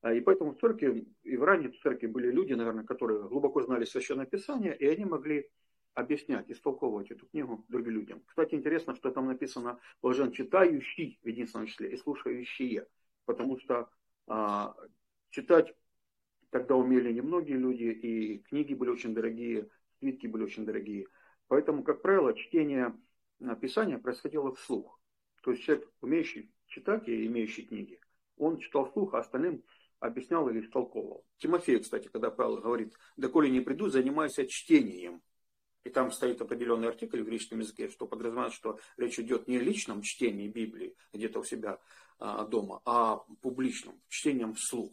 А, и поэтому в церкви, и в ранней церкви были люди, наверное, которые глубоко знали Священное Писание, и они могли объяснять, истолковывать эту книгу другим людям. Кстати, интересно, что там написано блажен читающий в единственном числе и слушающие, потому что а, читать тогда умели немногие люди, и книги были очень дорогие, свитки были очень дорогие. Поэтому, как правило, чтение а, Писания происходило вслух. То есть человек, умеющий читать и имеющий книги, он читал вслух, а остальным объяснял или истолковывал. Тимофею, кстати, когда Павел говорит, «Доколе не приду, занимаюсь чтением» и там стоит определенный артикль в греческом языке, что подразумевает, что речь идет не о личном чтении Библии где-то у себя а, дома, а публичном, чтением вслух.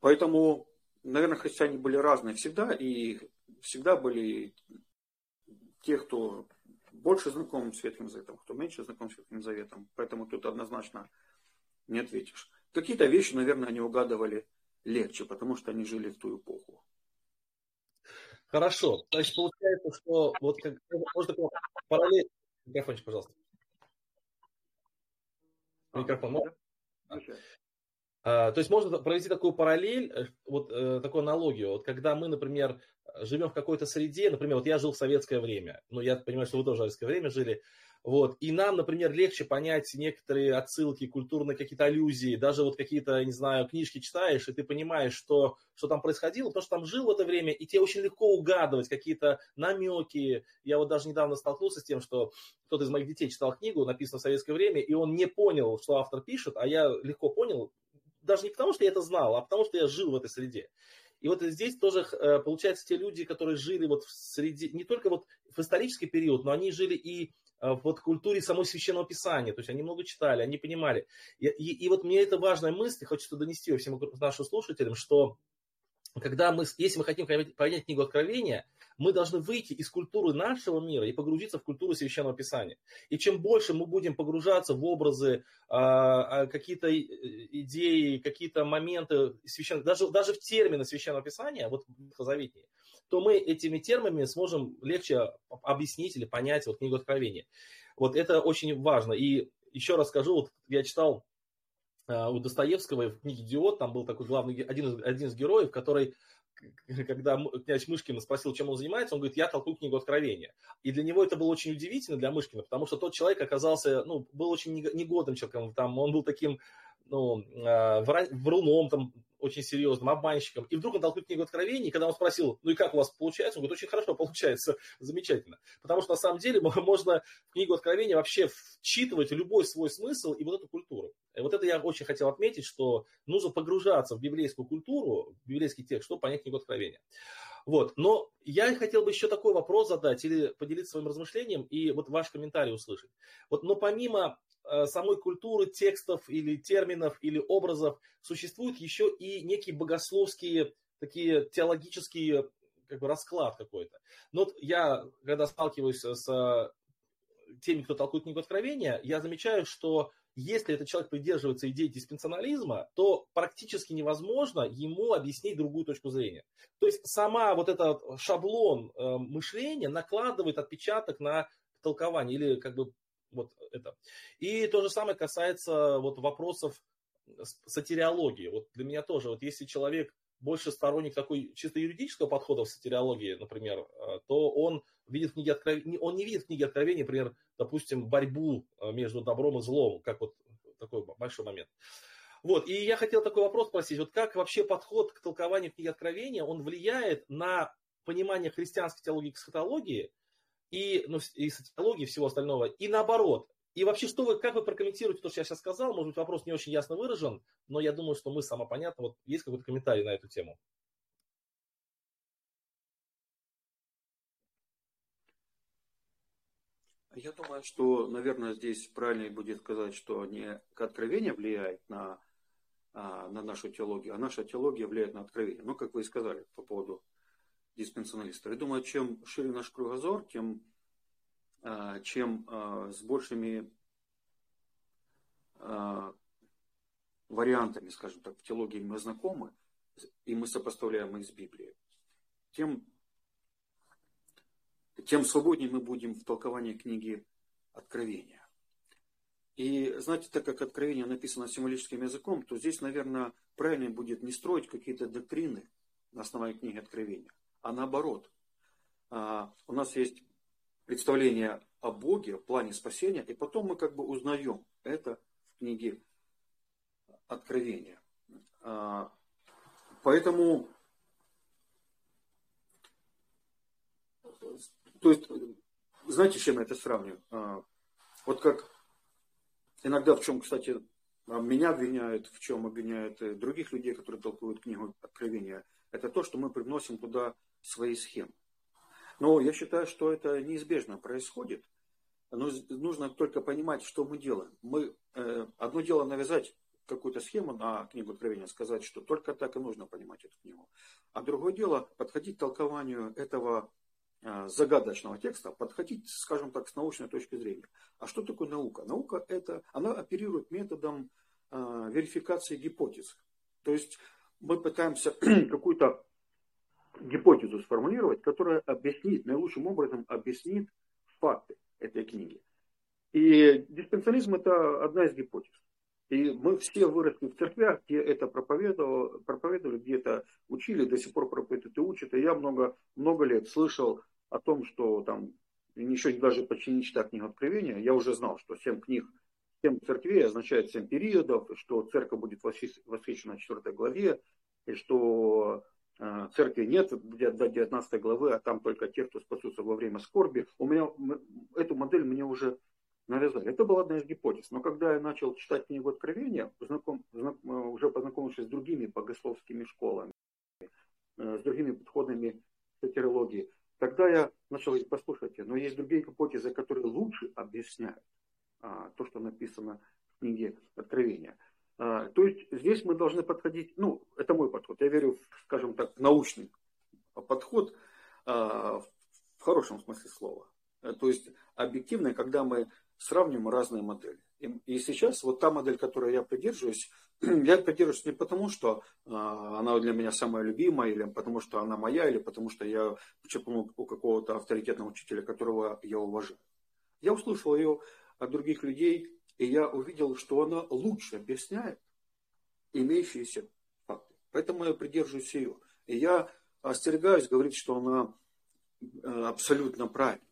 Поэтому, наверное, христиане были разные всегда, и всегда были те, кто больше знаком с Ветхим Заветом, кто меньше знаком с Ветхим Заветом. Поэтому тут однозначно не ответишь. Какие-то вещи, наверное, они угадывали легче, потому что они жили в ту эпоху. Хорошо. То есть получается, что вот как можно параллель. Микрофончик, пожалуйста. А, Микрофон можно? А, то есть можно провести такую параллель, э, вот э, такую аналогию. Вот когда мы, например, живем в какой-то среде, например, вот я жил в советское время, ну я понимаю, что вы тоже в советское время жили, вот. И нам, например, легче понять некоторые отсылки, культурные какие-то аллюзии, даже вот какие-то, не знаю, книжки читаешь, и ты понимаешь, что, что там происходило, потому что там жил в это время, и тебе очень легко угадывать какие-то намеки. Я вот даже недавно столкнулся с тем, что кто-то из моих детей читал книгу, написанную в советское время, и он не понял, что автор пишет, а я легко понял, даже не потому, что я это знал, а потому, что я жил в этой среде. И вот здесь тоже э, получается те люди, которые жили вот в среде, не только вот в исторический период, но они жили и вот культуре самого священного писания. То есть они много читали, они понимали. И, и, и вот мне это важная мысль, хочется донести ее всем нашим слушателям, что когда мы, если мы хотим понять книгу Откровения, мы должны выйти из культуры нашего мира и погрузиться в культуру Священного Писания. И чем больше мы будем погружаться в образы, а, а, какие-то идеи, какие-то моменты священного, даже, даже в термины Священного Писания, вот заветнее, то мы этими терминами сможем легче объяснить или понять вот книгу Откровения. Вот это очень важно. И еще раз скажу, вот я читал э, у Достоевского в книге «Диод», там был такой главный, один из, один из героев, который когда князь Мышкин спросил, чем он занимается, он говорит, я толкую книгу Откровения. И для него это было очень удивительно, для Мышкина, потому что тот человек оказался, ну, был очень негодным человеком, там, он был таким ну, вруном, там, очень серьезным обманщиком, и вдруг он толкнет книгу Откровений, и когда он спросил, ну и как у вас получается, он говорит, очень хорошо получается, замечательно. Потому что на самом деле можно в книгу Откровения вообще вчитывать любой свой смысл и вот эту культуру. И вот это я очень хотел отметить, что нужно погружаться в библейскую культуру, в библейский текст, чтобы понять книгу Откровения. Вот. Но я хотел бы еще такой вопрос задать или поделиться своим размышлением и вот ваш комментарий услышать. Вот, но помимо самой культуры текстов или терминов или образов существуют еще и некие богословские такие теологические как бы расклад какой-то. Но вот я, когда сталкиваюсь с теми, кто толкует книгу Откровения, я замечаю, что если этот человек придерживается идеи диспенсионализма, то практически невозможно ему объяснить другую точку зрения. То есть сама вот этот шаблон э, мышления накладывает отпечаток на толкование или как бы вот это. И то же самое касается вот вопросов сатириологии. Вот для меня тоже, вот если человек больше сторонник такой чисто юридического подхода в сатириологии, например, э, то он видит в книге откровения, он не видит в книге откровения, например, допустим, борьбу э, между добром и злом, как вот такой большой момент. Вот, и я хотел такой вопрос спросить, вот как вообще подход к толкованию книги Откровения, он влияет на понимание христианской теологии и эсхатологии, и, ну, и социологии, и всего остального, и наоборот. И вообще, что вы, как вы прокомментируете то, что я сейчас сказал? Может быть, вопрос не очень ясно выражен, но я думаю, что мы само понятно. Вот есть какой-то комментарий на эту тему? Я думаю, что, наверное, здесь правильнее будет сказать, что не откровение влияет на, а, на нашу теологию, а наша теология влияет на откровение. Ну, как вы и сказали по поводу диспенсионалистов. Я думаю, чем шире наш кругозор, тем а, чем а, с большими а, вариантами, скажем так, в теологии мы знакомы, и мы сопоставляем их с Библией, тем, тем свободнее мы будем в толковании книги Откровения. И знаете, так как Откровение написано символическим языком, то здесь, наверное, правильно будет не строить какие-то доктрины на основании книги Откровения, а наоборот. А, у нас есть представление о Боге, о плане спасения, и потом мы как бы узнаем это в книге Откровения. А, поэтому, то есть, знаете, с чем я это сравниваю? А, вот как иногда в чем, кстати, меня обвиняют, в чем обвиняют других людей, которые толкуют книгу Откровения, это то, что мы привносим туда свои схемы. Но я считаю, что это неизбежно происходит. Но нужно только понимать, что мы делаем. Мы, э, одно дело навязать какую-то схему на книгу Откровения, сказать, что только так и нужно понимать эту книгу. А другое дело подходить к толкованию этого э, загадочного текста, подходить, скажем так, с научной точки зрения. А что такое наука? Наука это, она оперирует методом э, верификации гипотез. То есть мы пытаемся какую-то гипотезу сформулировать, которая объяснит, наилучшим образом объяснит факты этой книги. И диспенсионизм это одна из гипотез. И мы все выросли в церквях, где это проповедовали, проповедовали где это учили, до сих пор проповедуют и учат. И я много, много лет слышал о том, что там, еще даже почти не читая книгу Откровения, я уже знал, что семь книг, семь церквей означает семь периодов, что церковь будет восхищена в 4 главе, и что церкви нет до 19 главы, а там только те, кто спасутся во время скорби. У меня эту модель мне уже навязали. Это была одна из гипотез. Но когда я начал читать книгу Откровения, знаком, знак, э, уже познакомившись с другими богословскими школами, э, с другими подходами сатирологии, тогда я начал говорить, послушайте, но есть другие гипотезы, которые лучше объясняют а, то, что написано в книге Откровения. А, то есть здесь мы должны подходить, ну, это мой подход, я верю, скажем так, научный подход а, в хорошем смысле слова. Э, то есть объективно, когда мы сравниваем разные модели. И, сейчас вот та модель, которой я придерживаюсь, я придерживаюсь не потому, что а, она для меня самая любимая, или потому что она моя, или потому что я почерпнул у какого-то авторитетного учителя, которого я уважаю. Я услышал ее от других людей, и я увидел, что она лучше объясняет имеющиеся факты. Поэтому я придерживаюсь ее. И я остерегаюсь говорить, что она э, абсолютно правильна.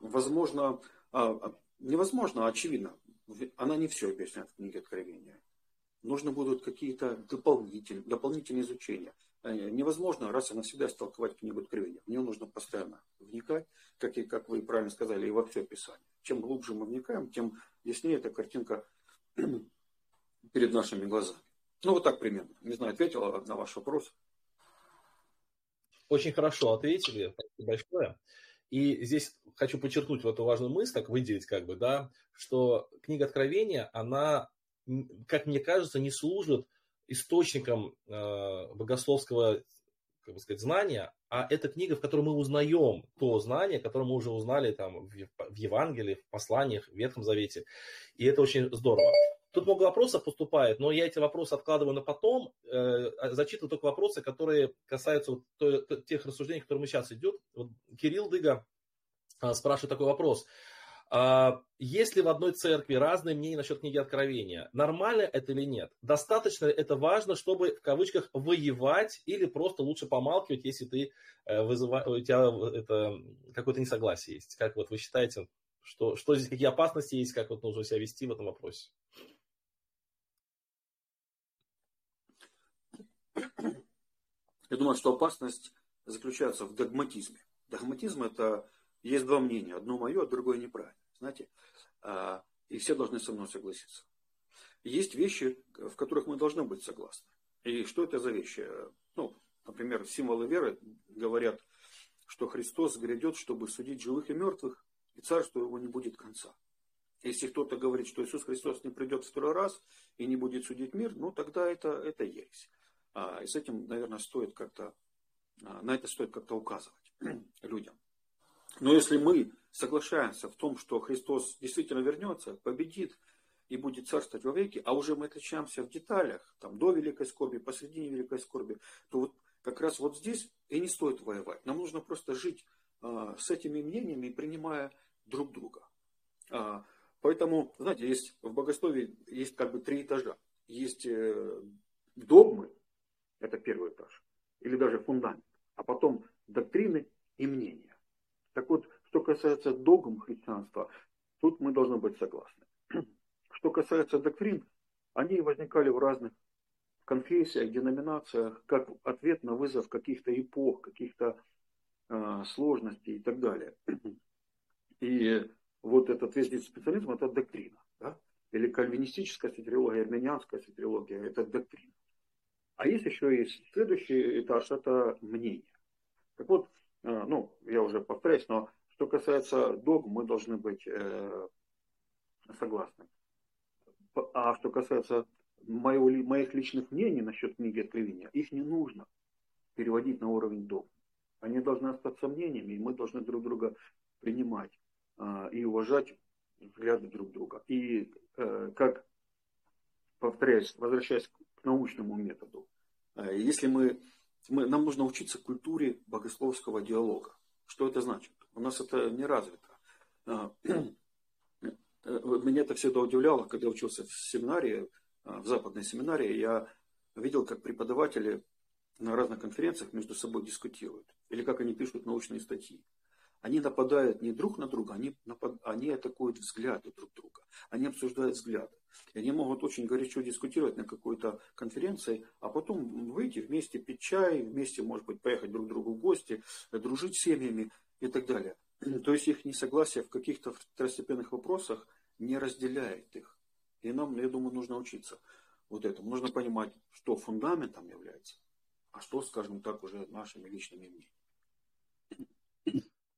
Возможно, а, а, невозможно, а очевидно, она не все объясняет в книге Откровения. нужно будут какие-то дополнительные, дополнительные изучения. Э, невозможно раз и навсегда истолковать книгу Откровения. В нее нужно постоянно вникать, как, и, как вы правильно сказали, и во все Писание. Чем глубже мы вникаем, тем яснее эта картинка перед нашими глазами. Ну, вот так примерно. Не знаю, ответила на ваш вопрос. Очень хорошо ответили. Спасибо большое. И здесь хочу подчеркнуть вот эту важную мысль, так выделить как бы, да, что книга Откровения, она, как мне кажется, не служит источником э, богословского как бы сказать, знания, а это книга, в которой мы узнаем то знание, которое мы уже узнали там, в, в Евангелии, в посланиях, в Ветхом Завете. И это очень здорово. Тут много вопросов поступает, но я эти вопросы откладываю на потом, э, зачитываю только вопросы, которые касаются вот то, тех рассуждений, которые мы сейчас идет. Вот Кирилл Дыга э, спрашивает такой вопрос. А, есть ли в одной церкви разные мнения насчет книги Откровения? Нормально это или нет? Достаточно это важно, чтобы в кавычках воевать или просто лучше помалкивать, если ты э, вызываешь, у тебя какое-то несогласие есть? Как вот вы считаете, что, что здесь, какие опасности есть, как вот нужно себя вести в этом вопросе? Я думаю, что опасность заключается в догматизме. Догматизм это есть два мнения. Одно мое, а другое неправильно. Знаете? И все должны со мной согласиться. Есть вещи, в которых мы должны быть согласны. И что это за вещи? Ну, например, символы веры говорят, что Христос грядет, чтобы судить живых и мертвых, и царство его не будет конца. Если кто-то говорит, что Иисус Христос не придет второй раз и не будет судить мир, ну тогда это, это ересь. А, и с этим, наверное, стоит как-то, а, на это стоит как-то указывать людям. Но если мы соглашаемся в том, что Христос действительно вернется, победит и будет царствовать во веки, а уже мы отличаемся в деталях, там, до великой скорби, посредине великой скорби, то вот как раз вот здесь и не стоит воевать. Нам нужно просто жить а, с этими мнениями, принимая друг друга. А, поэтому, знаете, есть в богословии есть как бы три этажа. Есть э, догмы, это первый этаж. Или даже фундамент. А потом доктрины и мнения. Так вот, что касается догм христианства, тут мы должны быть согласны. Что касается доктрин, они возникали в разных конфессиях, деноминациях, как ответ на вызов каких-то эпох, каких-то э, сложностей и так далее. И вот этот весь специализм это доктрина. Да? Или кальвинистическая сатирология, армянская сатирология – это доктрина. А есть еще и следующий этаж, это мнение. Так вот, ну, я уже повторяюсь, но что касается догм, мы должны быть э, согласны. А что касается моего, моих личных мнений насчет книги Откровения, их не нужно переводить на уровень догм. Они должны остаться мнениями, и мы должны друг друга принимать э, и уважать взгляды друг друга. И э, как, повторяюсь, возвращаясь научному методу. Э, если мы, мы, нам нужно учиться культуре богословского диалога. Что это значит? У нас это не развито. Э, э, меня это всегда удивляло, когда учился в семинарии, в западной семинарии, я видел, как преподаватели на разных конференциях между собой дискутируют. Или как они пишут научные статьи. Они нападают не друг на друга, они, напад... они атакуют взгляды друг друга. Они обсуждают взгляды. И они могут очень горячо дискутировать на какой-то конференции, а потом выйти вместе пить чай, вместе, может быть, поехать друг к другу в гости, дружить с семьями и так далее. То есть их несогласие в каких-то второстепенных вопросах не разделяет их. И нам, я думаю, нужно учиться вот этому. Нужно понимать, что фундаментом является, а что, скажем так, уже нашими личными мнениями.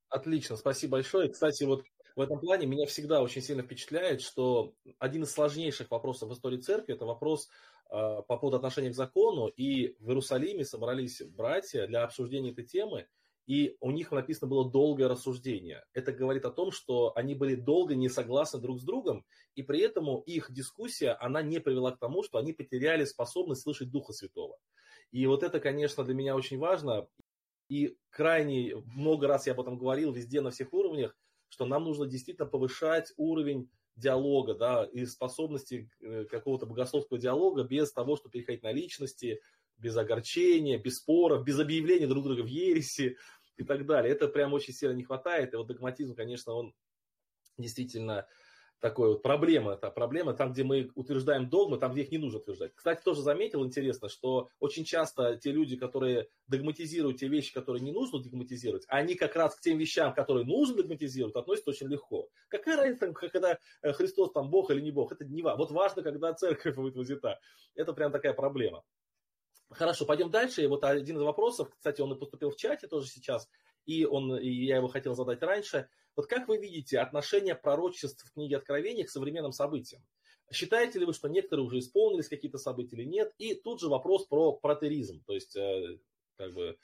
Отлично, спасибо большое. Кстати, вот в этом плане меня всегда очень сильно впечатляет, что один из сложнейших вопросов в истории церкви – это вопрос э, по поводу отношения к закону. И в Иерусалиме собрались братья для обсуждения этой темы, и у них написано было долгое рассуждение. Это говорит о том, что они были долго не согласны друг с другом, и при этом их дискуссия, она не привела к тому, что они потеряли способность слышать Духа Святого. И вот это, конечно, для меня очень важно. И крайне много раз я об этом говорил везде, на всех уровнях, что нам нужно действительно повышать уровень диалога, да, и способности э, какого-то богословского диалога без того, чтобы переходить на личности, без огорчения, без споров, без объявления друг друга в ереси и так далее. Это прям очень сильно не хватает. И вот догматизм, конечно, он действительно такой вот проблема. Это проблема там, где мы утверждаем догмы, там, где их не нужно утверждать. Кстати, тоже заметил, интересно, что очень часто те люди, которые догматизируют те вещи, которые не нужно догматизировать, они как раз к тем вещам, которые нужно догматизировать, относятся очень легко. Какая разница, когда э, Христос там Бог или не Бог? Это не важно. Вот важно, когда церковь будет взята. Это прям такая проблема. Хорошо, пойдем дальше. И вот один из вопросов, кстати, он и поступил в чате тоже сейчас, и, он, и я его хотел задать раньше. Вот как вы видите отношение пророчеств в книге Откровения к современным событиям? Считаете ли вы, что некоторые уже исполнились какие-то события или нет? И тут же вопрос про протеризм. То есть, э, как бы,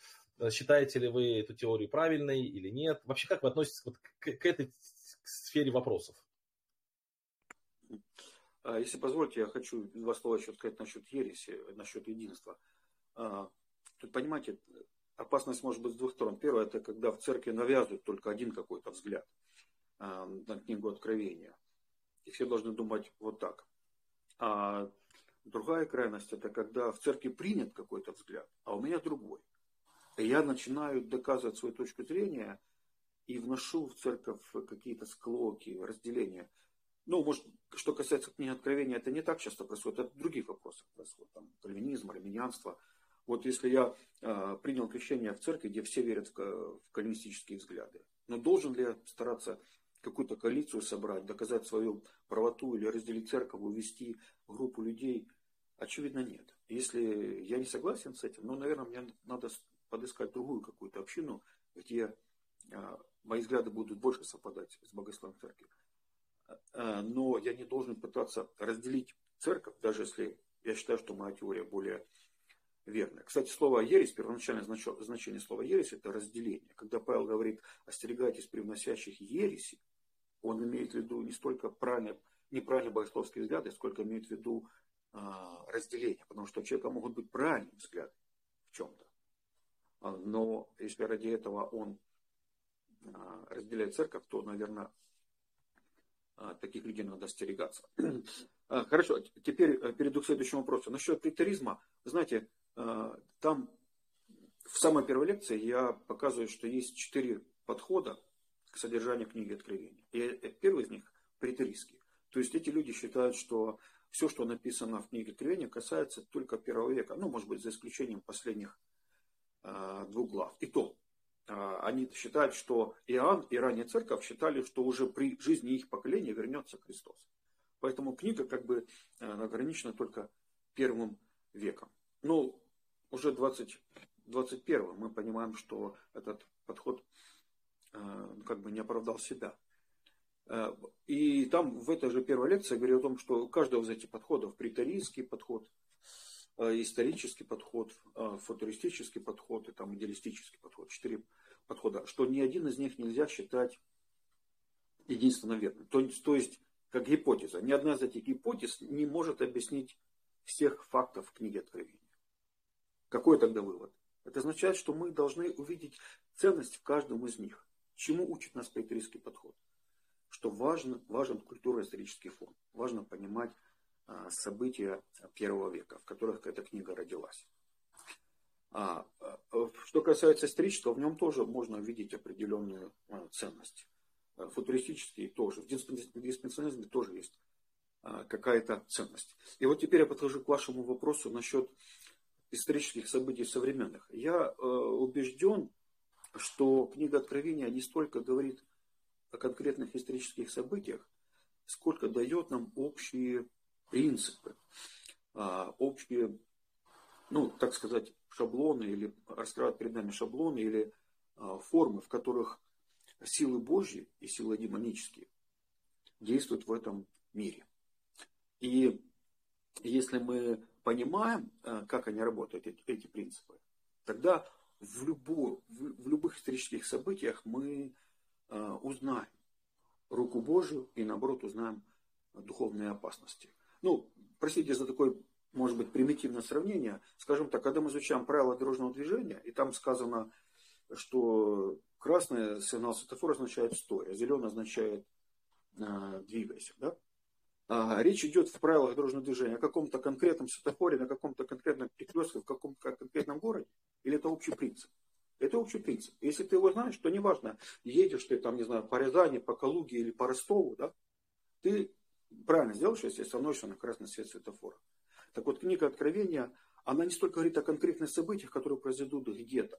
считаете ли вы эту теорию правильной или нет? Вообще, как вы относитесь вот к, к этой сфере вопросов? А, если позволите, я хочу два слова еще сказать насчет ереси, насчет единства. А, тут, понимаете, опасность может быть с двух сторон. Первое, это когда в церкви навязывают только один какой-то взгляд а, на книгу Откровения. И все должны думать вот так. А другая крайность, это когда в церкви принят какой-то взгляд, а у меня другой. И я начинаю доказывать свою точку зрения и вношу в церковь какие-то склоки, разделения. Ну, может, что касается книги Откровения, это не так часто происходит, это в других вопросах происходит. Там, кальвинизм, армянство – вот если я э, принял крещение в церкви, где все верят в, в кальвинистические взгляды, но должен ли я стараться какую-то коалицию собрать, доказать свою правоту или разделить церковь, увести группу людей? Очевидно, нет. Если я не согласен с этим, ну, наверное, мне надо подыскать другую какую-то общину, где э, мои взгляды будут больше совпадать с богословием церкви. Э, но я не должен пытаться разделить церковь, даже если я считаю, что моя теория более верно. Кстати, слово ересь, первоначальное значение слова ересь, это разделение. Когда Павел говорит, остерегайтесь привносящих ереси, он имеет в виду не столько правильные, неправильные богословские взгляды, сколько имеет в виду а, разделение. Потому что у человека могут быть правильные взгляды в чем-то. А, но если ради этого он а, разделяет церковь, то, наверное, а, таких людей надо остерегаться. А, хорошо, теперь э, перейду к следующему вопросу. Насчет претеризма, знаете, там в самой первой лекции я показываю, что есть четыре подхода к содержанию книги Откровения. И э, первый из них претерийский. То есть эти люди считают, что все, что написано в книге Откровения, касается только первого века. Ну, может быть, за исключением последних э, двух глав. И то, э, они считают, что Иоанн и ранняя церковь считали, что уже при жизни их поколения вернется Христос. Поэтому книга как бы э, ограничена только первым веком. Ну, уже 20, 21 мы понимаем, что этот подход э, как бы не оправдал себя. Э, и там в этой же первой лекции говорю о том, что каждый из этих подходов, приторийский подход, э, исторический подход, футуристический подход и там идеалистический подход, четыре подхода, что ни один из них нельзя считать единственно верным. То, то есть, как гипотеза. Ни одна из этих гипотез не может объяснить всех фактов в книге Откровения. Какой тогда вывод? Это означает, что мы должны увидеть ценность в каждом из них. Чему учит нас петерийский подход? Что важно, важен культурно-исторический фон. Важно понимать а, события первого века, в которых эта книга родилась. А, а что касается исторического, в нем тоже можно увидеть определенную а, ценность. А, футуристический тоже. В диспенсионизме тоже есть а, какая-то ценность. И вот теперь я подхожу к вашему вопросу насчет исторических событий современных. Я э, убежден, что книга Откровения не столько говорит о конкретных исторических событиях, сколько дает нам общие принципы, э, общие, ну, так сказать, шаблоны или раскрывает перед нами шаблоны или э, формы, в которых силы Божьи и силы демонические действуют в этом мире. И если мы понимаем, э, как они работают, эти, эти принципы, тогда в, любо, в, в любых исторических событиях мы э, узнаем руку Божию и, наоборот, узнаем духовные опасности. Ну, простите за такое, может быть, примитивное сравнение. Скажем так, когда мы изучаем правила дорожного движения, и там сказано, что красный сигнал светофора означает стой, а зеленый означает э, двигайся. Да? А, речь идет в правилах дорожного движения о каком-то конкретном светофоре, на каком-то конкретном перекрестке, в каком-то конкретном городе, или это общий принцип? Это общий принцип. Если ты его знаешь, то неважно, едешь ты там, не знаю, по Рязани, по Калуге или по Ростову, да, ты правильно сделал, что если становишься на красный свет светофора. Так вот, книга Откровения, она не столько говорит о конкретных событиях, которые произойдут где-то.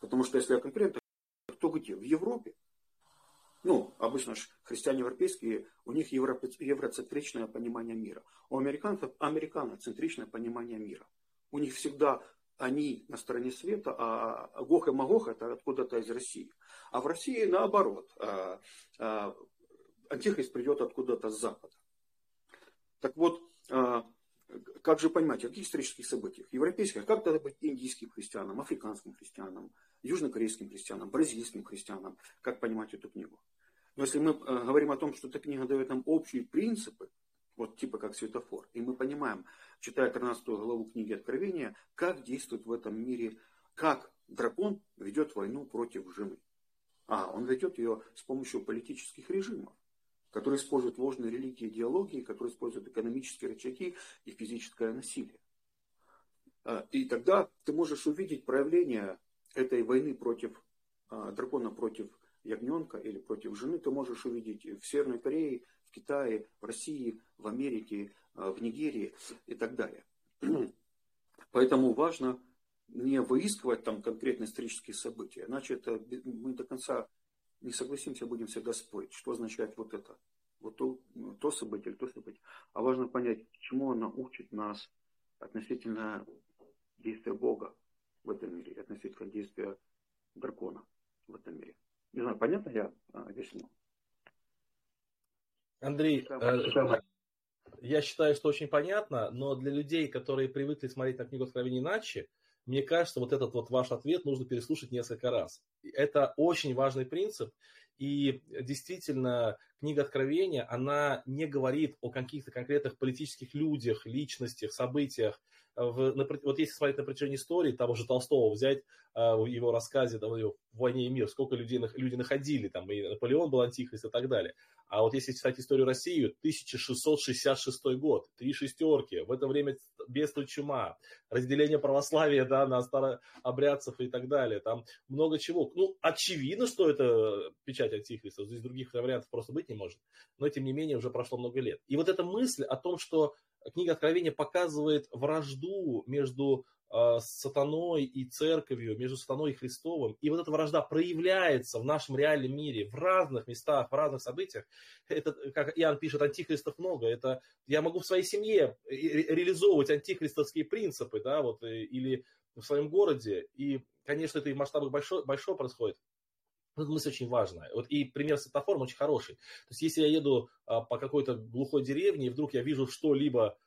Потому что если о конкретных, то где? В Европе. Ну, обычно же христиане европейские, у них евро, евроцентричное понимание мира. У американцев американоцентричное понимание мира. У них всегда они на стороне света, а Гох и Магох это откуда-то из России. А в России наоборот. А, а, антихрист придет откуда-то с запада. Так вот, а, как же понимать, о каких исторических событиях? Европейских, как тогда быть индийским христианам, африканским христианам, южнокорейским христианам, бразильским христианам? Как понимать эту книгу? Но если мы э, говорим о том, что эта книга дает нам общие принципы, вот типа как светофор, и мы понимаем, читая 13 главу книги Откровения, как действует в этом мире, как дракон ведет войну против жены. А, он ведет ее с помощью политических режимов которые используют ложные религии и идеологии, которые используют экономические рычаги и физическое насилие. А, и тогда ты можешь увидеть проявление этой войны против а, дракона против ягненка или против жены, ты можешь увидеть в Северной Корее, в Китае, в России, в Америке, а, в Нигерии и так далее. Поэтому важно не выискивать там конкретные исторические события, иначе это мы до конца не согласимся, будем всегда спорить, что означает вот это, вот то, то событие или то событие. А важно понять, чему она учит нас относительно действия Бога в этом мире, относительно действия дракона в этом мире. Не знаю, понятно я а, объяснил? Андрей, э, я считаю, что очень понятно, но для людей, которые привыкли смотреть на книгу Откровения иначе, мне кажется, вот этот вот ваш ответ нужно переслушать несколько раз. Это очень важный принцип, и действительно, книга Откровения, она не говорит о каких-то конкретных политических людях, личностях, событиях. В, на, вот если смотреть на протяжении истории, того же Толстого взять а, в его рассказе там, в «Войне и мир», сколько людей, люди находили, там, и Наполеон был антихрист и так далее. А вот если читать историю России, 1666 год, три шестерки, в это время бедствует чума, разделение православия да, на старообрядцев и так далее, там много чего. Ну, очевидно, что это печать антихриста, здесь других вариантов просто быть не может, но тем не менее уже прошло много лет. И вот эта мысль о том, что книга Откровения показывает вражду между Э, сатаной и церковью, между сатаной и Христовым. И вот эта вражда проявляется в нашем реальном мире, в разных местах, в разных событиях. Это, как Иоанн пишет, антихристов много. Это я могу в своей семье реализовывать антихристовские принципы, да, вот, э, или в своем городе. И, конечно, это и в масштабах большого, большого происходит. Но эта мысль очень важная. Вот и пример светофором очень хороший. То есть, если я еду а, по какой-то глухой деревне, и вдруг я вижу что-либо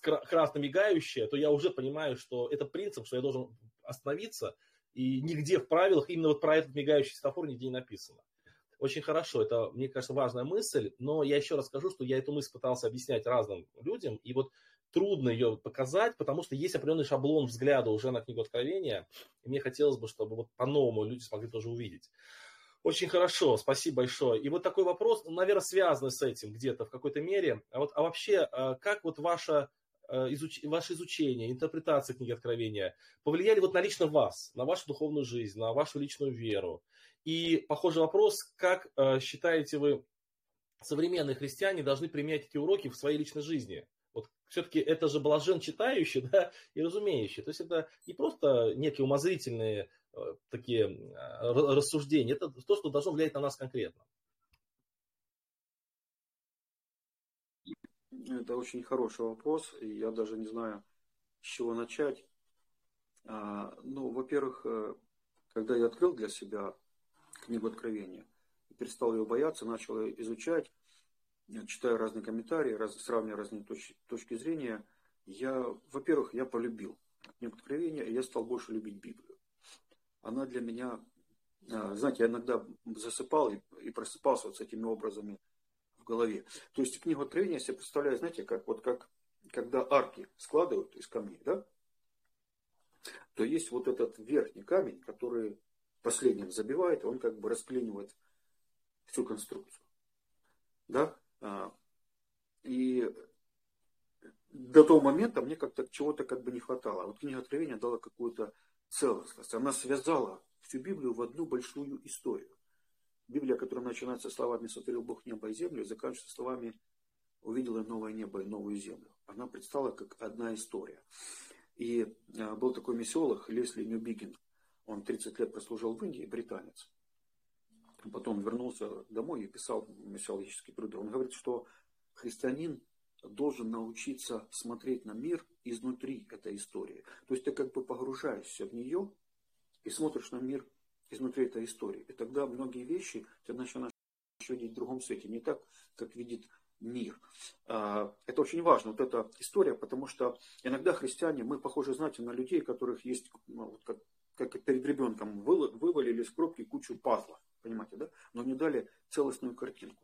красно мигающее, то я уже понимаю, что это принцип, что я должен остановиться, и нигде в правилах именно вот про этот мигающий светофор нигде не написано. Очень хорошо, это, мне кажется, важная мысль, но я еще раз скажу, что я эту мысль пытался объяснять разным людям, и вот трудно ее показать, потому что есть определенный шаблон взгляда уже на книгу Откровения, и мне хотелось бы, чтобы вот по-новому люди смогли тоже увидеть. Очень хорошо, спасибо большое. И вот такой вопрос, ну, наверное, связанный с этим где-то в какой-то мере. А, вот, а вообще, а, как вот ваше, а, изуч... ваше изучение, интерпретация книги Откровения повлияли вот на лично вас, на вашу духовную жизнь, на вашу личную веру? И похожий вопрос, как считаете вы, современные христиане должны применять эти уроки в своей личной жизни? Все-таки это же блажен читающий да, и разумеющий. То есть это не просто некие умозрительные Э, такие э, рассуждения, это то, что должно влиять на нас конкретно. Это очень хороший вопрос, и я даже не знаю, с чего начать. А, ну, во-первых, э, когда я открыл для себя книгу Откровения, перестал ее бояться, начал ее изучать, читая разные комментарии, раз, сравнивая разные точки, точки зрения, я, во-первых, я полюбил книгу Откровения, и я стал больше любить Библию она для меня, а, знаете, я иногда засыпал и просыпался вот с этими образами в голове. То есть книгу Откровения я себе представляю, знаете, как вот как когда арки складывают из камней, да, то есть вот этот верхний камень, который последним забивает, он как бы расклинивает всю конструкцию. Да? А, и до того момента мне как-то чего-то как бы не хватало. Вот книга Откровения дала какую-то целостность. Она связала всю Библию в одну большую историю. Библия, которая начинается словами «сотворил Бог небо и землю», заканчивается словами «увидела новое небо и новую землю». Она предстала как одна история. И а, был такой миссиолог Лесли Ньюбигин. Он 30 лет прослужил в Индии, британец. Потом вернулся домой и писал миссиологические труды. Он говорит, что христианин должен научиться смотреть на мир изнутри этой истории. То есть ты как бы погружаешься в нее и смотришь на мир изнутри этой истории. И тогда многие вещи ты начинаешь видеть в другом свете, не так, как видит мир. А, это очень важно, вот эта история, потому что иногда христиане, мы похожи, знаете, на людей, которых есть, ну, вот как, как перед ребенком, вывалили с пробки кучу пазлов, понимаете, да? Но не дали целостную картинку.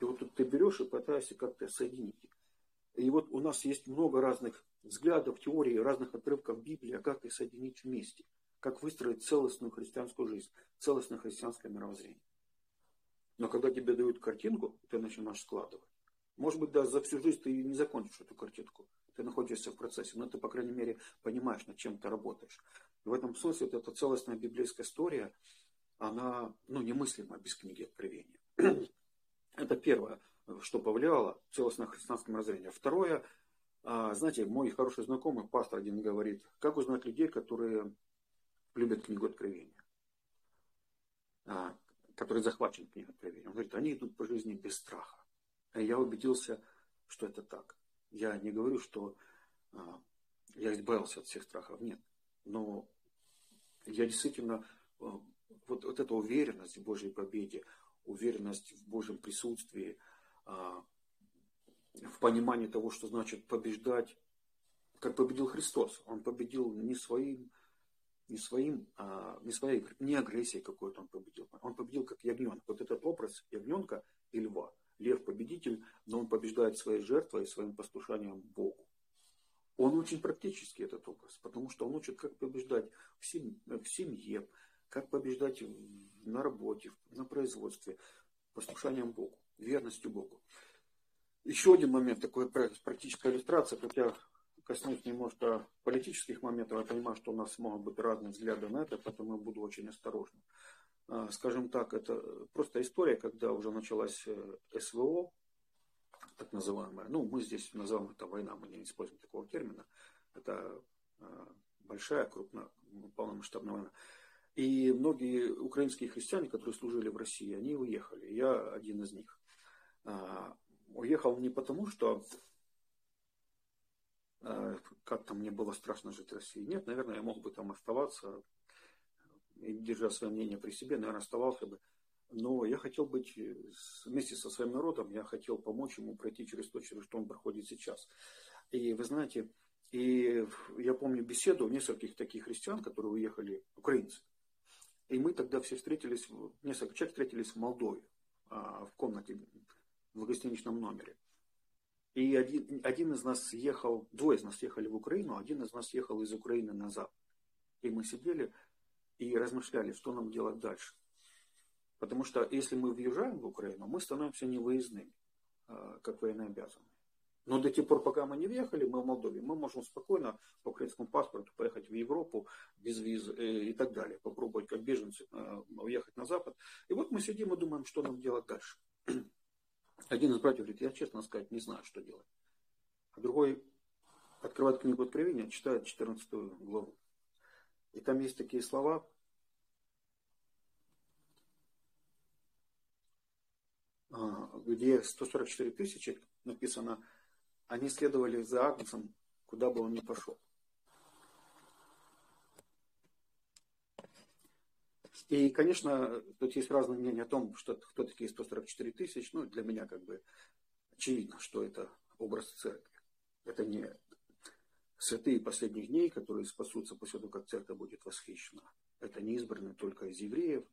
И вот тут ты берешь и пытаешься как-то соединить. И вот у нас есть много разных взглядов, теорий, разных отрывков Библии, а как их соединить вместе. Как выстроить целостную христианскую жизнь, целостное христианское мировоззрение. Но когда тебе дают картинку, ты начинаешь складывать. Может быть, даже за всю жизнь ты не закончишь эту картинку. Ты находишься в процессе, но ты, по крайней мере, понимаешь, над чем ты работаешь. И в этом смысле вот эта целостная библейская история, она ну, немыслима без книги Откровения. Это первое что повлияло целостное христианское мировоззрение. Второе, а, знаете, мой хороший знакомый, пастор один говорит, как узнать людей, которые любят книгу Откровения, а, которые захвачены книгой Откровения. Он говорит, они идут по жизни без страха. И я убедился, что это так. Я не говорю, что а, я избавился от всех страхов, нет. Но я действительно, вот, вот эта уверенность в Божьей победе, уверенность в Божьем присутствии – а, в понимании того, что значит побеждать, как победил Христос. Он победил не своим, не своим, а, не своей, не агрессией какой-то он победил. Он победил как ягненок. Вот этот образ ягненка и льва. Лев победитель, но он побеждает своей жертвой и своим послушанием Богу. Он очень практический, этот образ, потому что он учит, как побеждать в семье, как побеждать на работе, на производстве, послушанием Богу верностью Богу. Еще один момент, такой практическая иллюстрация, хотя коснусь немножко политических моментов, я понимаю, что у нас могут быть разные взгляды на это, поэтому я буду очень осторожным. А, скажем так, это просто история, когда уже началась э, СВО, так называемая. Ну, мы здесь называем это война, мы не используем такого термина. Это а, большая, крупная, полномасштабная война. И многие украинские христиане, которые служили в России, они уехали. Я один из них. А, уехал не потому, что а, как-то мне было страшно жить в России. Нет, наверное, я мог бы там оставаться, и, держа свое мнение при себе, наверное, оставался бы. Но я хотел быть вместе со своим народом, я хотел помочь ему пройти через то, через что он проходит сейчас. И вы знаете, и я помню беседу нескольких таких христиан, которые уехали, украинцы. И мы тогда все встретились, несколько человек встретились в Молдове, а, в комнате в гостиничном номере. И один, один из нас ехал, двое из нас ехали в Украину, один из нас ехал из Украины назад. И мы сидели и размышляли, что нам делать дальше. Потому что если мы въезжаем в Украину, мы становимся невыездными, а, как военнообязанные. Но до тех пор, пока мы не въехали, мы в Молдове, мы можем спокойно по украинскому паспорту поехать в Европу без виз э, и так далее. Попробовать как беженцы э, уехать на Запад. И вот мы сидим и думаем, что нам делать дальше. Один из братьев говорит, я честно сказать не знаю, что делать. А другой открывает книгу Откровения, читает 14 главу. И там есть такие слова, а, где 144 тысячи написано, они следовали за Агнцем, куда бы он ни пошел. И, конечно, тут есть разные мнения о том, что, кто такие 144 тысяч. Ну, для меня как бы очевидно, что это образ церкви. Это не святые последних дней, которые спасутся после того, как церковь будет восхищена. Это не избранные только из евреев.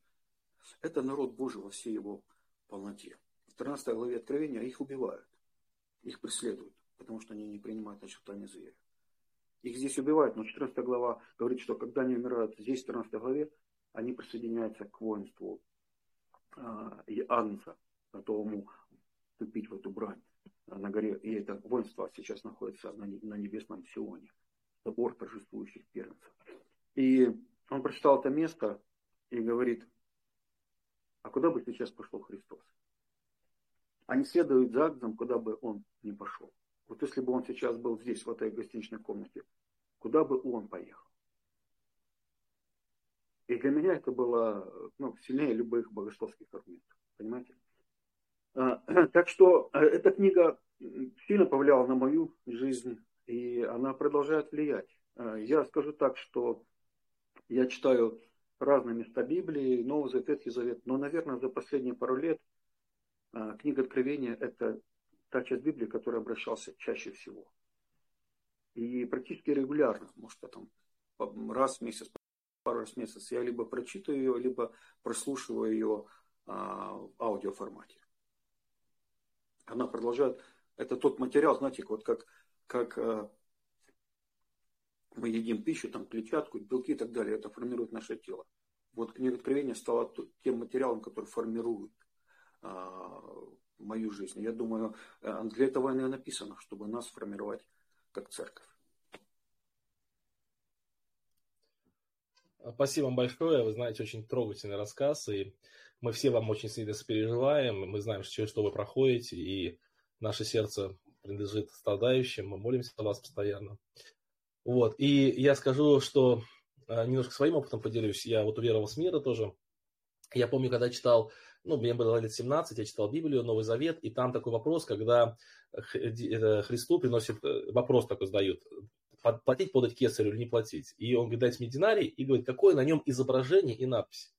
Это народ Божий во всей его полноте. В 13 главе Откровения их убивают, их преследуют, потому что они не принимают начертания зверя. Их здесь убивают, но 14 глава говорит, что когда они умирают здесь, в 14 главе, они присоединяются к воинству а, и Агнца, готовому вступить в эту брань на горе. И это воинство сейчас находится на, на небесном Сионе, собор торжествующих первенцев. И он прочитал это место и говорит, А куда бы сейчас пошел Христос? Они следуют за Агнцем, куда бы он ни пошел. Вот если бы он сейчас был здесь, в этой гостиничной комнате, куда бы он поехал? И для меня это было ну, сильнее любых богословских аргументов. Понимаете? А, так что э, эта книга сильно повлияла на мою жизнь, и она продолжает влиять. А, я скажу так, что я читаю разные места Библии, Новый Завет, Ветхий Завет, но, наверное, за последние пару лет а, книга Откровения – это та часть Библии, к которой обращался чаще всего. И практически регулярно, может, я там раз в месяц, пару раз в месяц, я либо прочитаю ее, либо прослушиваю ее а, в аудиоформате. Она продолжает, это тот материал, знаете, вот как, как а, мы едим пищу, там клетчатку, белки и так далее, это формирует наше тело. Вот книга Откровения стала тем материалом, который формирует а, мою жизнь. Я думаю, э, для этого она и написана, чтобы нас формировать как церковь. Спасибо вам большое. Вы знаете, очень трогательный рассказ. И мы все вам очень сильно сопереживаем. Мы знаем, что, что вы проходите. И наше сердце принадлежит страдающим. Мы молимся о вас постоянно. Вот. И я скажу, что э, немножко своим опытом поделюсь. Я вот уверовал с мира тоже. Я помню, когда читал ну, мне было лет 17, я читал Библию, Новый Завет, и там такой вопрос, когда Христу приносит, э, вопрос такой задают, платить, подать кесарю или не платить. И он говорит, дайте мне динарий, и говорит, какое на нем изображение и надпись.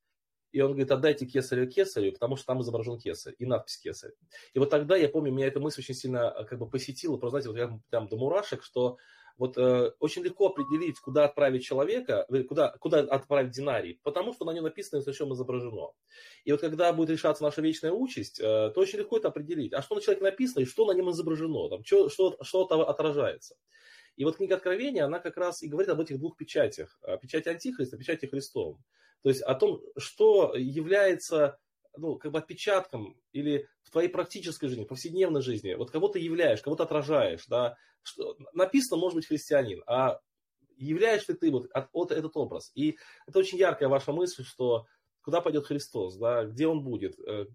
И он говорит, отдайте кесарю кесарю, потому что там изображен кесарь и надпись кесарь. И вот тогда, я помню, меня эта мысль очень сильно э, как бы посетила, просто, знаете, вот я прям до мурашек, что вот э, очень легко определить, куда отправить человека, э, куда, куда отправить динарий, потому что на нем написано, на чем изображено. И вот когда будет решаться наша вечная участь, э, то очень легко это определить. А что на человеке написано и что на нем изображено, там, что, что, что отражается. И вот книга Откровения, она как раз и говорит об этих двух печатях. Печати Антихриста, печати Христовом. То есть о том, что является ну, как бы отпечатком или в твоей практической жизни, повседневной жизни, вот кого ты являешь, кого ты отражаешь, да, что, написано, может быть, христианин, а являешь ли ты вот, от, от этот образ? И это очень яркая ваша мысль, что куда пойдет Христос, да, где он будет, э,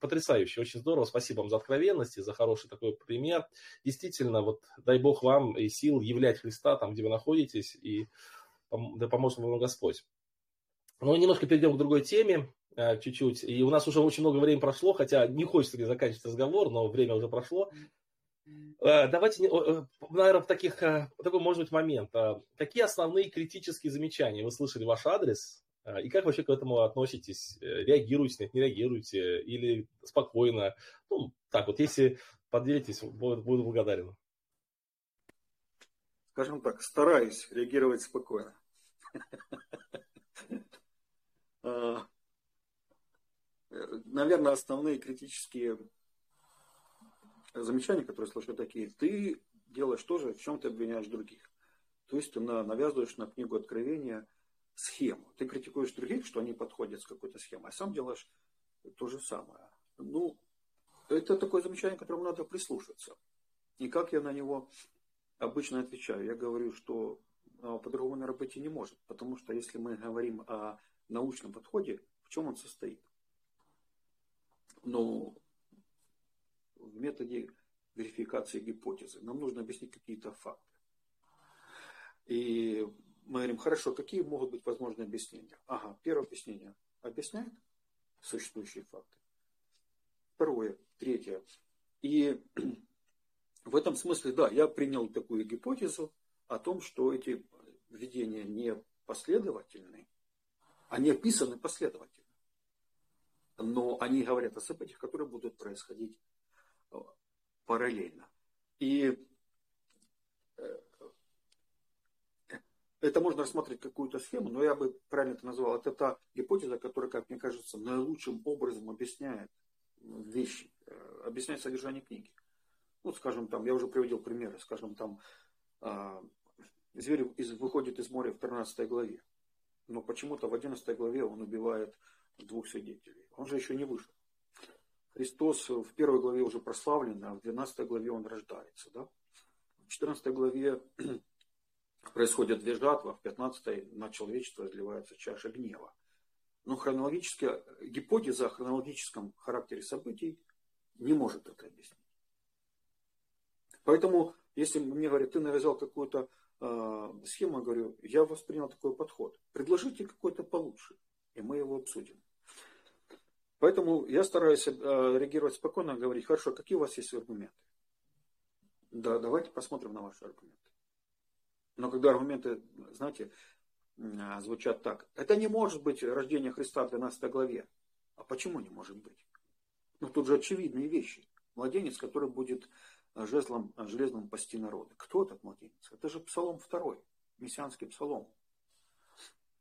потрясающе, очень здорово. Спасибо вам за откровенность и за хороший такой пример. Действительно, вот дай Бог вам и сил являть Христа там, где вы находитесь, и да поможет вам Господь. Ну, немножко перейдем к другой теме, чуть-чуть. И у нас уже очень много времени прошло, хотя не хочется заканчивать разговор, но время уже прошло. Э, давайте, э, наверное, в таких, такой может быть момент. Какие основные критические замечания вы слышали ваш адрес? И как вообще к этому относитесь? Реагируете, нет, не реагируете? Или спокойно? Ну, так вот, если поделитесь, буду благодарен. Скажем так, стараюсь реагировать спокойно. Наверное, основные критические замечания, которые слышу такие, ты делаешь тоже, в чем ты обвиняешь других. То есть ты навязываешь на книгу Откровения схему. Ты критикуешь других, что они подходят с какой-то схемой, а сам делаешь то же самое. Ну, это такое замечание, к которому надо прислушаться. И как я на него обычно отвечаю? Я говорю, что а, по-другому, быть и не может. Потому что если мы говорим о научном подходе, в чем он состоит? Ну, в методе верификации гипотезы. Нам нужно объяснить какие-то факты. И мы говорим, хорошо, какие могут быть возможные объяснения? Ага, первое объяснение объясняет существующие факты. Второе, третье. И в этом смысле, да, я принял такую гипотезу о том, что эти видения не последовательны, они описаны последовательно. Но они говорят о событиях, которые будут происходить э, параллельно. И э, это можно рассматривать какую-то схему, но я бы правильно это назвал. Это та гипотеза, которая, как мне кажется, наилучшим образом объясняет вещи, э, объясняет содержание книги. Ну, скажем, там, я уже приводил примеры, скажем, там, зверь выходит из моря в 13 главе но почему-то в 11 главе он убивает двух свидетелей. Он же еще не вышел. Христос в первой главе уже прославлен, а в 12 главе он рождается. Да? В 14 главе происходят две жатвы, а в 15 на человечество изливается чаша гнева. Но хронологически, гипотеза о хронологическом характере событий не может это объяснить. Поэтому, если мне говорят, ты навязал какую-то э, схему, я говорю, я воспринял такой подход. Предложите какой-то получше, и мы его обсудим. Поэтому я стараюсь э, реагировать спокойно, говорить, хорошо, какие у вас есть аргументы? Да, давайте посмотрим на ваши аргументы. Но когда аргументы, знаете, а, звучат так. Это не может быть рождение Христа в 12 главе. А почему не может быть? Ну, тут же очевидные вещи. Младенец, который будет а, жезлом, железным пасти народы. Кто этот младенец? Это же Псалом 2, мессианский псалом.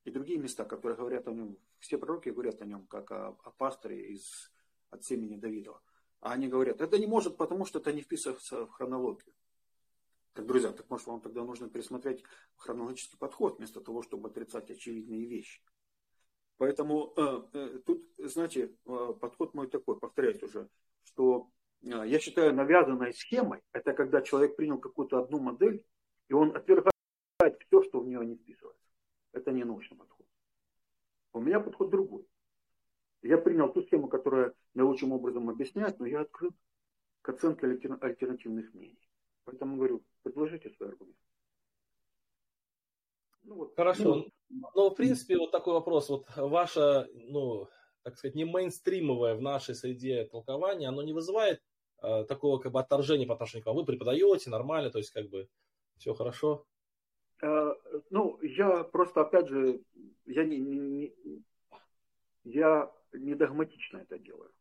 И другие места, которые говорят о нем, все пророки говорят о нем, как о, о пасторе из, от семени Давидова. А они говорят, это не может, потому что это не вписывается в хронологию. Так, друзья, так может вам тогда нужно пересмотреть хронологический подход, вместо того, чтобы отрицать очевидные вещи. Поэтому э, э, тут, знаете, э, подход мой такой, повторяюсь уже, что э, я считаю навязанной схемой, это когда человек принял какую-то одну модель, и он отвергает все, что в нее не вписывается. Это не научный подход. У меня подход другой. Я принял ту схему, которая наилучшим образом объясняет, но я открыт к оценке альтернативных мнений. Поэтому говорю, предложите свой аргумент. Ну, вот. Хорошо. Ну, ну, в принципе, вот такой вопрос. Вот ваше, ну, так сказать, не мейнстримовое в нашей среде толкование, оно не вызывает э, такого как бы отторжения по отношению к вам? Вы преподаете нормально, то есть как бы все хорошо? Э, ну, я просто, опять же, я не, не, я не догматично это делаю.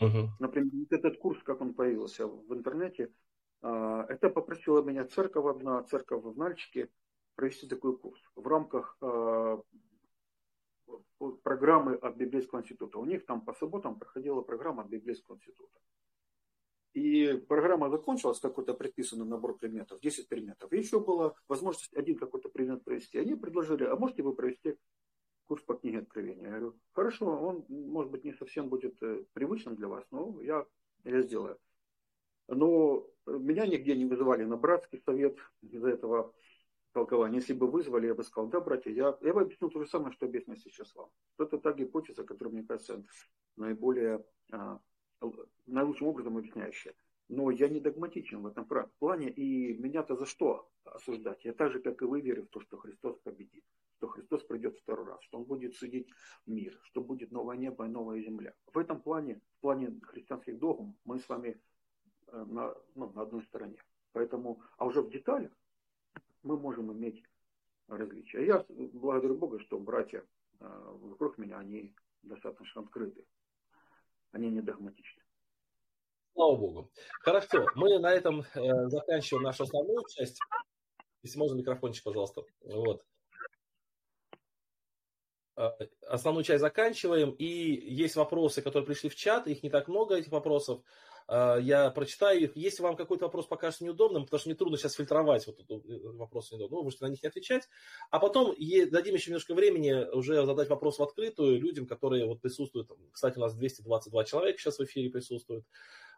Угу. Например, этот курс, как он появился в интернете, а, это попросила меня церковь одна, церковь в Нальчике, провести такой курс в рамках а, программы от Библейского института. У них там по субботам проходила программа от Библейского института. И программа закончилась, какой-то предписанный набор предметов, 10 предметов. И еще была возможность один какой-то предмет провести. Они предложили, а можете вы провести курс по книге Откровения? Я говорю, хорошо, он, может быть, не совсем будет э, привычным для вас, но я, я сделаю. Но меня нигде не вызывали на братский совет из-за этого толкования. Если бы вызвали, я бы сказал, да, братья, я, я бы объяснил то же самое, что объясню сейчас вам. Это та гипотеза, которая, мне кажется, наиболее, а, наилучшим образом объясняющая. Но я не догматичен в этом плане, и меня-то за что осуждать? Я так же, как и вы, верю в то, что Христос победит, что Христос придет второй раз, что Он будет судить мир, что будет новое небо и новая земля. В этом плане, в плане христианских догм, мы с вами Э, на, ну, на одной стороне. Поэтому, а уже в деталях мы можем иметь различия. Я благодарю Бога, что братья э, вокруг меня, они достаточно открыты. Они не догматичны. Слава Богу. Хорошо, мы на этом э, заканчиваем нашу основную часть. Если можно, микрофончик, пожалуйста. Вот. Э, основную часть заканчиваем. И есть вопросы, которые пришли в чат. Их не так много, этих вопросов. А, я прочитаю их. Если вам какой-то вопрос покажется неудобным, потому что мне трудно сейчас фильтровать вот э, вопрос неудобно, вы можете на них не отвечать. А потом дадим еще немножко времени уже задать вопрос в открытую людям, которые вот присутствуют. Кстати, у нас 222 человека сейчас в эфире присутствуют.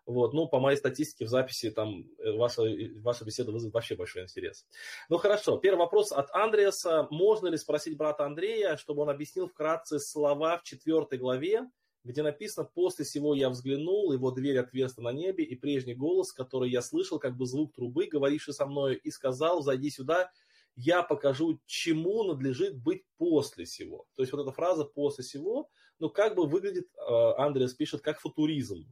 Вот, ну, по моей статистике в записи там э, ваша, ваша беседа вызовет вообще большой интерес. Ну, хорошо. Первый вопрос от Андреаса. Можно ли спросить брата Андрея, чтобы он объяснил вкратце слова в четвертой главе, где написано «После всего я взглянул, его дверь отверста на небе, и прежний голос, который я слышал, как бы звук трубы, говоривший со мною, и сказал, зайди сюда, я покажу, чему надлежит быть после всего». То есть вот эта фраза «после всего», ну как бы выглядит, э, Андреас пишет, как футуризм.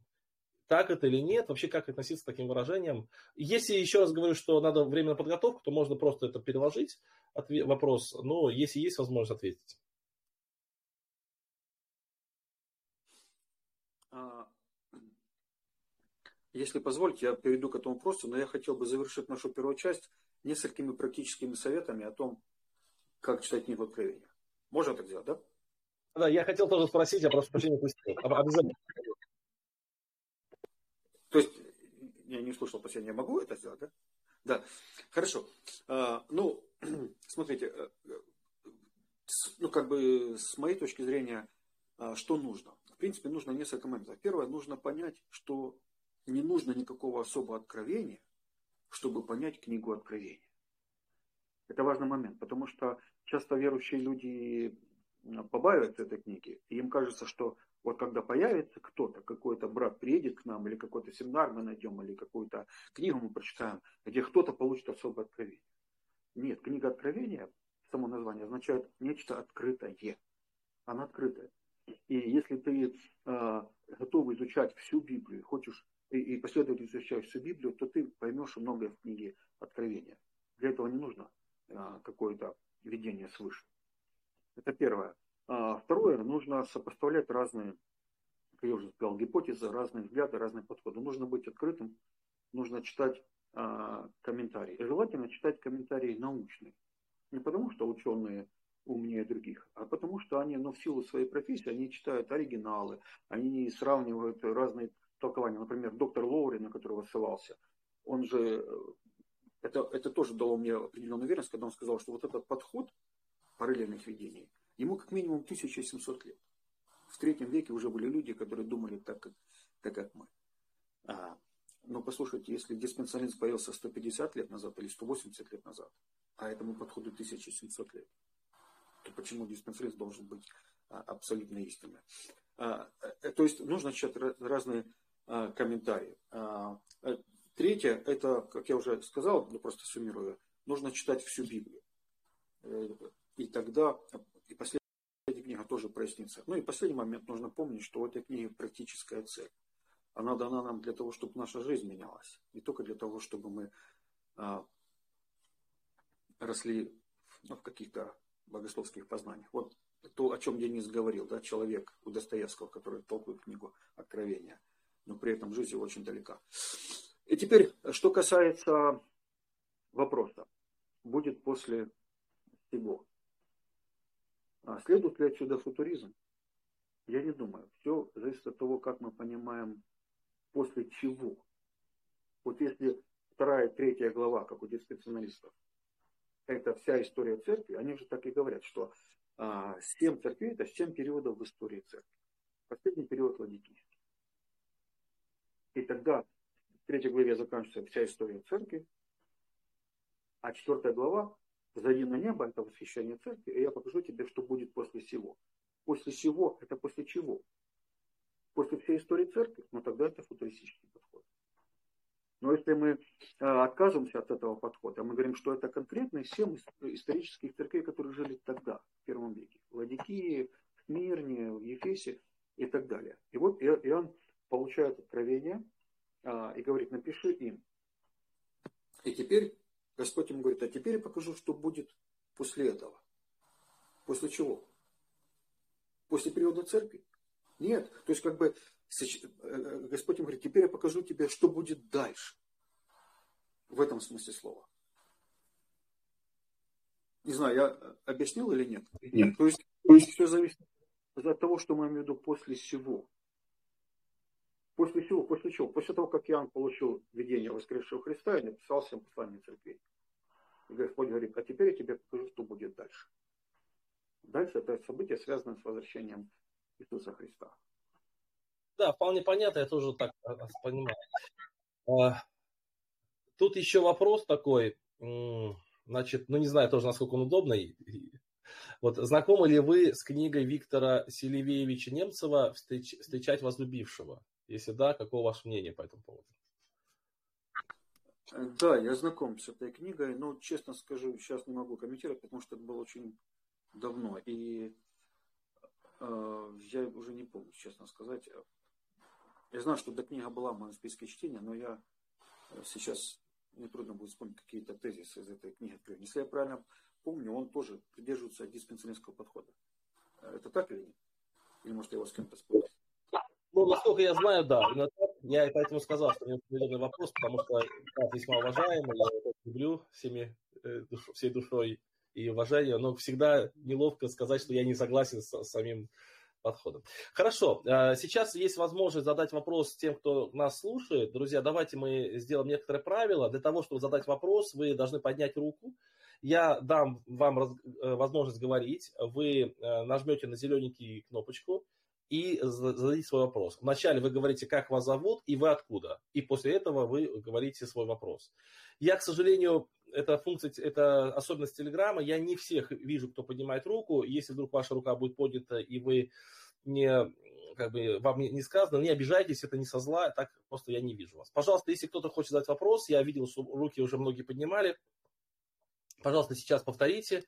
Так это или нет, вообще как относиться к таким выражениям. Если еще раз говорю, что надо время на подготовку, то можно просто это переложить, вопрос, но если есть возможность ответить. Если позволите, я перейду к этому вопросу, но я хотел бы завершить нашу первую часть несколькими практическими советами о том, как читать книгу Откровения. Можно так сделать, да? Да, я хотел тоже спросить, я просто прощения. Обязательно. То есть, я не слушал последнее, я могу это сделать, да? Да, хорошо. А, ну, смотрите, э, ну, как бы с моей точки зрения, а, что нужно? В принципе, нужно несколько моментов. Первое, нужно понять, что не нужно никакого особого откровения, чтобы понять книгу Откровения. Это важный момент, потому что часто верующие люди побаиваются этой книги. И им кажется, что вот когда появится кто-то, какой-то брат приедет к нам, или какой-то семинар мы найдем, или какую-то книгу мы прочитаем, где кто-то получит особое откровение. Нет, книга откровения, само название, означает нечто открытое. Она открытая. И если ты э, готов изучать всю Библию, хочешь и, и последовательно изучаешь всю Библию, то ты поймешь многое в книге Откровения. Для этого не нужно э, какое-то видение свыше. Это первое. А второе, нужно сопоставлять разные, как я уже сказал, гипотезы, разные взгляды, разные подходы. Нужно быть открытым, нужно читать а, комментарии. И желательно читать комментарии научные. Не потому, что ученые умнее других, а потому что они, ну, в силу своей профессии, они читают оригиналы, они сравнивают разные толкования. Например, доктор Лоури, на которого ссылался, он же, это, это тоже дало мне определенную уверенность, когда он сказал, что вот этот подход параллельных видений – Ему как минимум 1700 лет. В третьем веке уже были люди, которые думали так, как, так, как мы. А, но послушайте, если диспенсализм появился 150 лет назад или 180 лет назад, а этому подходу 1700 лет, то почему диспенсализм должен быть а, абсолютно истинным? А, а, то есть нужно читать разные а, комментарии. А, а, третье, это, как я уже сказал, ну просто суммирую, нужно читать всю Библию. Э, и тогда и последняя книга тоже прояснится. Ну и последний момент нужно помнить, что у этой книги практическая цель. Она дана нам для того, чтобы наша жизнь менялась. Не только для того, чтобы мы а, росли ну, в каких-то богословских познаниях. Вот то, о чем Денис говорил, да, человек у Достоевского, который толкует книгу Откровения, но при этом жизнь его очень далека. И теперь, что касается вопроса, будет после всего. А следует ли отсюда футуризм? Я не думаю. Все зависит от того, как мы понимаем, после чего. Вот если вторая, третья глава, как у диспенсионалистов, это вся история церкви, они же так и говорят, что а, семь церквей это семь периодов в истории церкви. Последний период ладикийский. И тогда в третьей главе заканчивается вся история церкви, а четвертая глава Зайди на небо, это восхищение церкви, и я покажу тебе, что будет после всего. После всего, это после чего? После всей истории церкви, ну тогда это футуристический подход. Но если мы э, отказываемся от этого подхода, мы говорим, что это конкретные семь исторических церквей, которые жили тогда, в первом веке. Ладикии, Мирне, Ефесе и так далее. И вот Иоанн получает откровение э, и говорит, напиши им. И теперь Господь ему говорит, а теперь я покажу, что будет после этого. После чего? После периода церкви? Нет. То есть, как бы, э, Господь ему говорит, теперь я покажу тебе, что будет дальше. В этом смысле слова. Не знаю, я объяснил или нет? Нет. То есть, то есть все зависит от того, что мы имеем в виду после всего. После чего? После чего? После того, как Иоанн получил видение воскресшего Христа и написал всем послание церкви. И Господь говорит, а теперь я тебе покажу, что будет дальше. Дальше это событие связано с возвращением Иисуса Христа. Да, вполне понятно, я тоже так а, понимаю. А, тут еще вопрос такой, значит, ну не знаю тоже, насколько он удобный. Вот знакомы ли вы с книгой Виктора Селивеевича Немцева «Встречать возлюбившего»? Если да, какое ваше мнение по этому поводу? Да, я знаком с этой книгой, но, честно скажу, сейчас не могу комментировать, потому что это было очень давно. И э, я уже не помню, честно сказать. Я знаю, что эта книга была в чтения, но я сейчас мне трудно будет вспомнить какие-то тезисы из этой книги. Если я правильно помню, он тоже придерживается диспенсионистского подхода. Это так или нет? Или может я его с кем-то спорю? Ну, насколько я знаю, да. Я поэтому сказал, что мне определенный вопрос, потому что я весьма уважаемый, я его люблю всеми, э, всей душой и уважением, но всегда неловко сказать, что я не согласен с, самим подходом. Хорошо, э, сейчас есть возможность задать вопрос тем, кто нас слушает. Друзья, давайте мы сделаем некоторые правила. Для того, чтобы задать вопрос, вы должны поднять руку. Я дам вам э, возможность говорить. Вы нажмете на зелененький кнопочку и зададите свой вопрос. Вначале вы говорите, как вас зовут и вы откуда. И после этого вы говорите свой вопрос. Я, к сожалению, это функция, это особенность Телеграма. Я не всех вижу, кто поднимает руку. Если вдруг ваша рука будет поднята, и вы не, как бы, вам не сказано, не обижайтесь, это не со зла, так просто я не вижу вас. Пожалуйста, если кто-то хочет задать вопрос, я видел, что руки уже многие поднимали. Пожалуйста, сейчас повторите.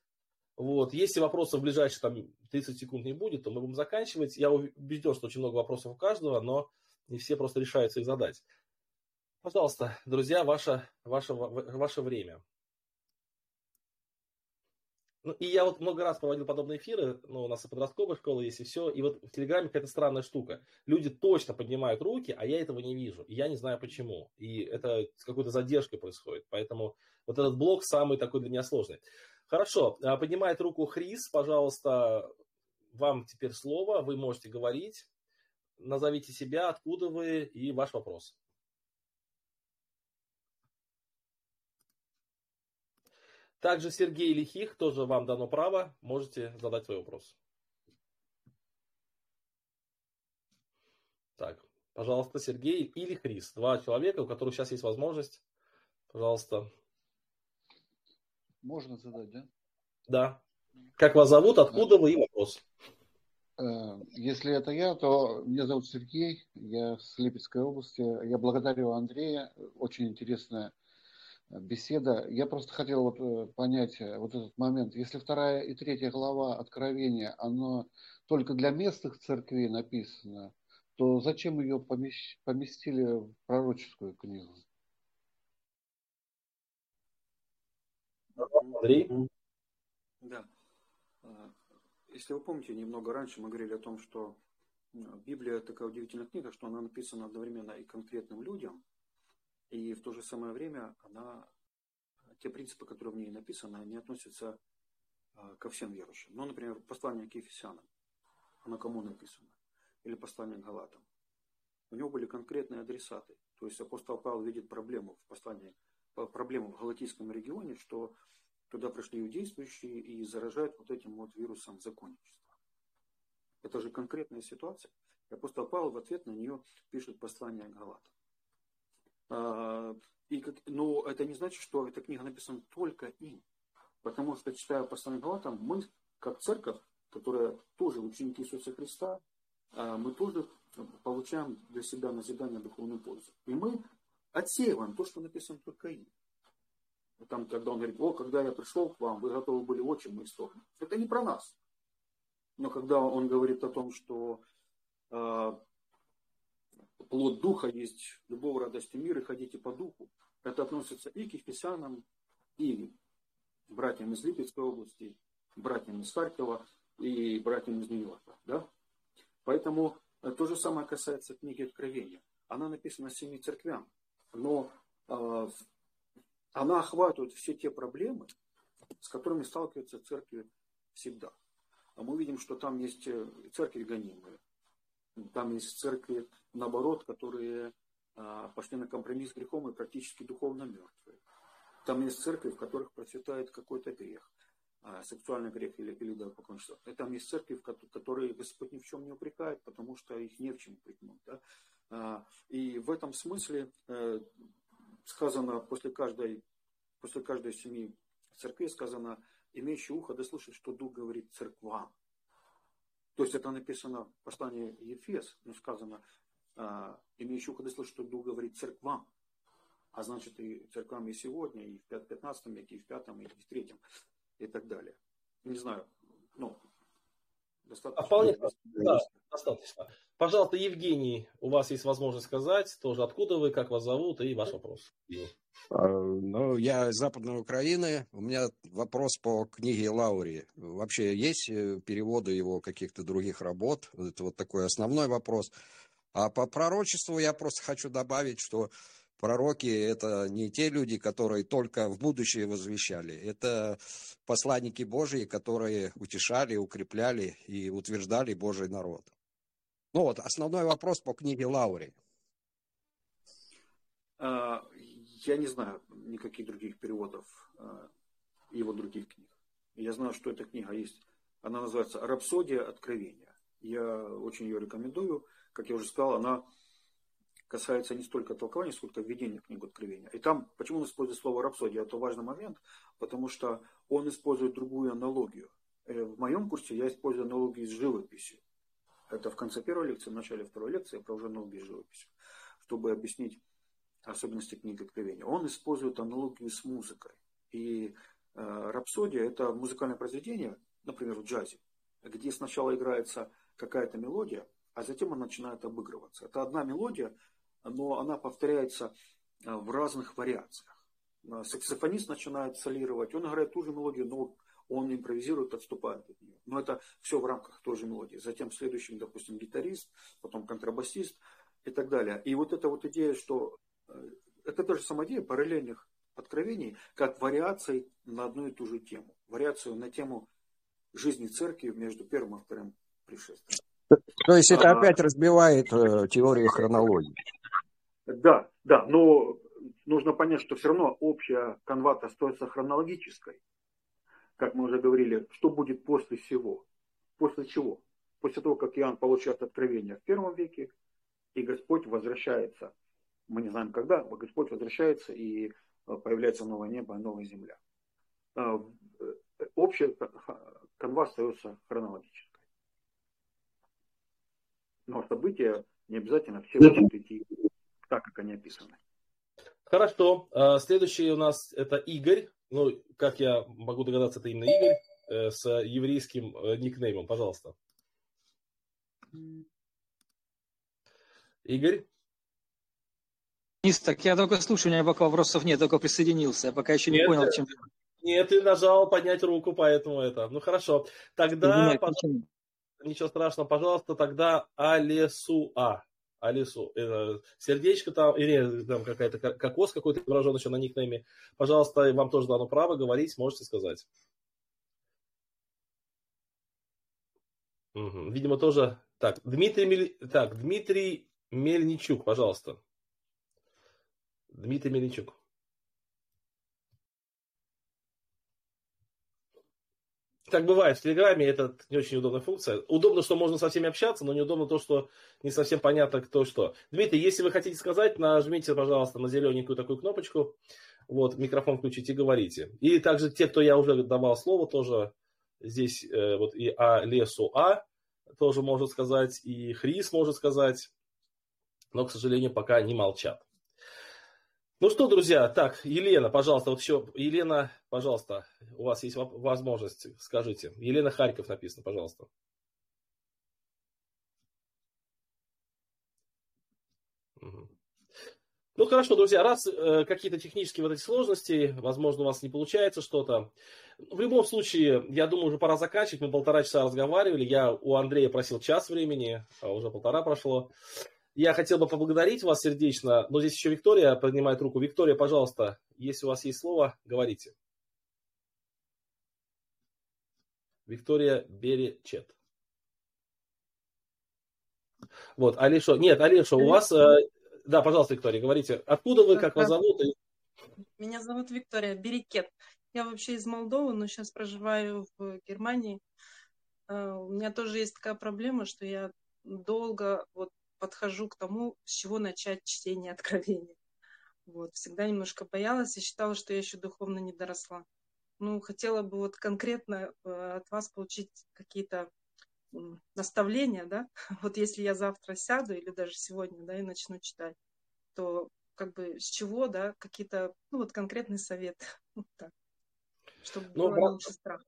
Вот. Если вопросов в ближайшие там, 30 секунд не будет, то мы будем заканчивать. Я убежден, что очень много вопросов у каждого, но не все просто решаются их задать. Пожалуйста, друзья, ваше, ваше, ваше время. Ну, и я вот много раз проводил подобные эфиры, ну, у нас и подростковая школа есть, и все. И вот в Телеграме какая-то странная штука. Люди точно поднимают руки, а я этого не вижу. И я не знаю почему. И это с какой-то задержкой происходит. Поэтому вот этот блок самый такой для меня сложный. Хорошо, а, поднимает руку Хрис, пожалуйста, вам теперь слово, вы можете говорить. Назовите себя, откуда вы и ваш вопрос. Также Сергей Лихих, тоже вам дано право, можете задать свой вопрос. Так, пожалуйста, Сергей или Хрис. Два человека, у которых сейчас есть возможность. Пожалуйста. Можно задать, да? Да. Как вас зовут, откуда вы и вопрос? Э, если это я, то меня зовут Сергей, я с Липецкой области. Я благодарю Андрея, очень интересная беседа. Я просто хотел вот э, понять э, вот этот момент. Если вторая и третья глава Откровения, оно только для местных церквей написано, то зачем ее поместили в пророческую книгу? Андрей? Да. А, если вы помните, немного раньше мы говорили о том, что Библия такая удивительная книга, что она написана одновременно и конкретным людям, и в то же самое время она, те принципы, которые в ней написаны, они относятся а, ко всем верующим. Ну, например, послание к Ефесянам. Оно кому написано? Или послание к Галатам. У него были конкретные адресаты. То есть апостол Павел видит проблему в послании, проблему в Галатийском регионе, что туда пришли иудействующие и заражают вот этим вот вирусом законничества. Это же конкретная ситуация. И апостол Павел в ответ на нее пишет послание Галатам. А, и как, но это не значит, что эта книга написана только им. Потому что, читая послание Галатам, мы, как церковь, которая тоже ученики Иисуса Христа, а, мы тоже получаем для себя назидание духовную пользу. И мы отсеиваем то, что написано только им. Там, когда он говорит, о, когда я пришел к вам, вы готовы были очень мой сторону. Это не про нас. Но когда он говорит о том, что э, плод духа есть любого радости мира, и ходите по духу. Это относится и к Ефесянам, и братьям из Липецкой области, братьям из Харькова и братьям из Нью-Йорка. Да? Поэтому э, то же самое касается книги Откровения. Она написана семи церквям, но э, она охватывает все те проблемы, с которыми сталкиваются церкви всегда. А мы видим, что там есть э, церкви гонимые, там есть церкви, наоборот, которые а, пошли на компромисс с грехом и практически духовно мертвые. Там есть церкви, в которых процветает какой-то грех, а, сексуальный грех или, или да, покончество. И там есть церкви, в которые Господь ни в чем не упрекает, потому что их не в чем упрекнуть. Да? А, и в этом смысле э, сказано после каждой, после каждой семьи церкви сказано, имеющий ухо да слышит, что Дух говорит церквам. То есть это написано в послании Ефес, но сказано, а, имеющий ухо слышать, что Дух говорит церквам. А значит и церквам и сегодня, и в 15 веке, и в 5, и в 3, и так далее. Не знаю, ну, достаточно. А вполне, да, достаточно. Пожалуйста, Евгений, у вас есть возможность сказать тоже, откуда вы, как вас зовут и ваш вопрос. А, ну, я из Западной Украины. У меня вопрос по книге Лаури. Вообще есть э, переводы его каких-то других работ? Это вот такой основной вопрос. А по пророчеству я просто хочу добавить, что пророки – это не те люди, которые только в будущее возвещали. Это посланники Божьи, которые утешали, укрепляли и утверждали Божий народ. Ну вот, основной вопрос по книге Лаури. А, я не знаю никаких других переводов э, его других книг. Я знаю, что эта книга есть. Она называется «Рапсодия откровения». Я очень ее рекомендую. Как я уже сказал, она касается не столько толкования, сколько введения в книгу Откровения. И там, почему он использует слово рапсодия, это важный момент, потому что он использует другую аналогию. Э, в моем курсе я использую аналогию с живописью. Это в конце первой лекции, в начале второй лекции я провожу аналогию с живописью, чтобы объяснить особенности книги Откровения. Он использует аналогию с музыкой. И э, рапсодия – это музыкальное произведение, например, в джазе, где сначала играется какая-то мелодия, а затем она начинает обыгрываться. Это одна мелодия, но она повторяется э, в разных вариациях. Э, саксофонист начинает солировать, он играет ту же мелодию, но он импровизирует, отступает от нее. Но это все в рамках той же мелодии. Затем следующим, допустим, гитарист, потом контрабасист и так далее. И вот эта вот идея, что э, это тоже самая идея параллельных откровений, как вариаций на одну и ту же тему. Вариацию на тему жизни церкви между первым и вторым пришествием. То есть это а, опять разбивает э, теорию хронологии. Да, да, но нужно понять, что все равно общая канва остается хронологической. Как мы уже говорили, что будет после всего? После чего? После того, как Иоанн получает откровение в первом веке, и Господь возвращается, мы не знаем когда, но Господь возвращается и э, появляется новое небо, новая земля. Э, общая канва остается хронологической. Но события не обязательно все будут идти так, как они описаны. Хорошо. А, следующий у нас это Игорь. Ну, как я могу догадаться, это именно Игорь э, с еврейским э, никнеймом. Пожалуйста. Игорь? Так я только слушаю, у меня пока вопросов нет, только присоединился. Я пока еще не нет, понял, чем... Нет, ты нажал поднять руку, поэтому это. Ну хорошо. Тогда... Извиняюсь, ничего страшного, пожалуйста, тогда Алесуа. Алису. Э, сердечко там, или там какая-то кокос какой-то изображен еще на никнейме. Пожалуйста, вам тоже дано право говорить, можете сказать. Угу. Видимо, тоже. Так, Дмитрий, Мель... так, Дмитрий Мельничук, пожалуйста. Дмитрий Мельничук. Так бывает в Телеграме, это не очень удобная функция. Удобно, что можно со всеми общаться, но неудобно то, что не совсем понятно, кто что. Дмитрий, если вы хотите сказать, нажмите, пожалуйста, на зелененькую такую кнопочку. Вот, микрофон включите и говорите. И также те, кто я уже давал слово, тоже здесь э, вот и А Лесу А тоже может сказать, и Хрис может сказать, но, к сожалению, пока не молчат. Ну что, друзья, так, Елена, пожалуйста, вот еще, Елена, пожалуйста, у вас есть возможность, скажите. Елена Харьков написано, пожалуйста. Ну хорошо, друзья, раз э, какие-то технические вот эти сложности, возможно, у вас не получается что-то. В любом случае, я думаю, уже пора заканчивать. Мы полтора часа разговаривали. Я у Андрея просил час времени, а уже полтора прошло. Я хотел бы поблагодарить вас сердечно, но здесь еще Виктория поднимает руку. Виктория, пожалуйста, если у вас есть слово, говорите. Виктория Беречет. Вот, Алиша. Нет, Алиша, у вас... Э, да, пожалуйста, Виктория, говорите. Откуда вы, как вас зовут? Меня зовут Виктория Берекет. Я вообще из Молдовы, но сейчас проживаю в Германии. Э, у меня тоже есть такая проблема, что я долго вот подхожу к тому, с чего начать чтение Откровения. Вот. Всегда немножко боялась и считала, что я еще духовно не доросла. Ну, хотела бы вот конкретно э, от вас получить какие-то наставления, да, вот если я завтра сяду или даже сегодня, да, и начну читать, то как бы с чего, да, какие-то, ну вот конкретный совет, вот так, чтобы ну, было меньше страха.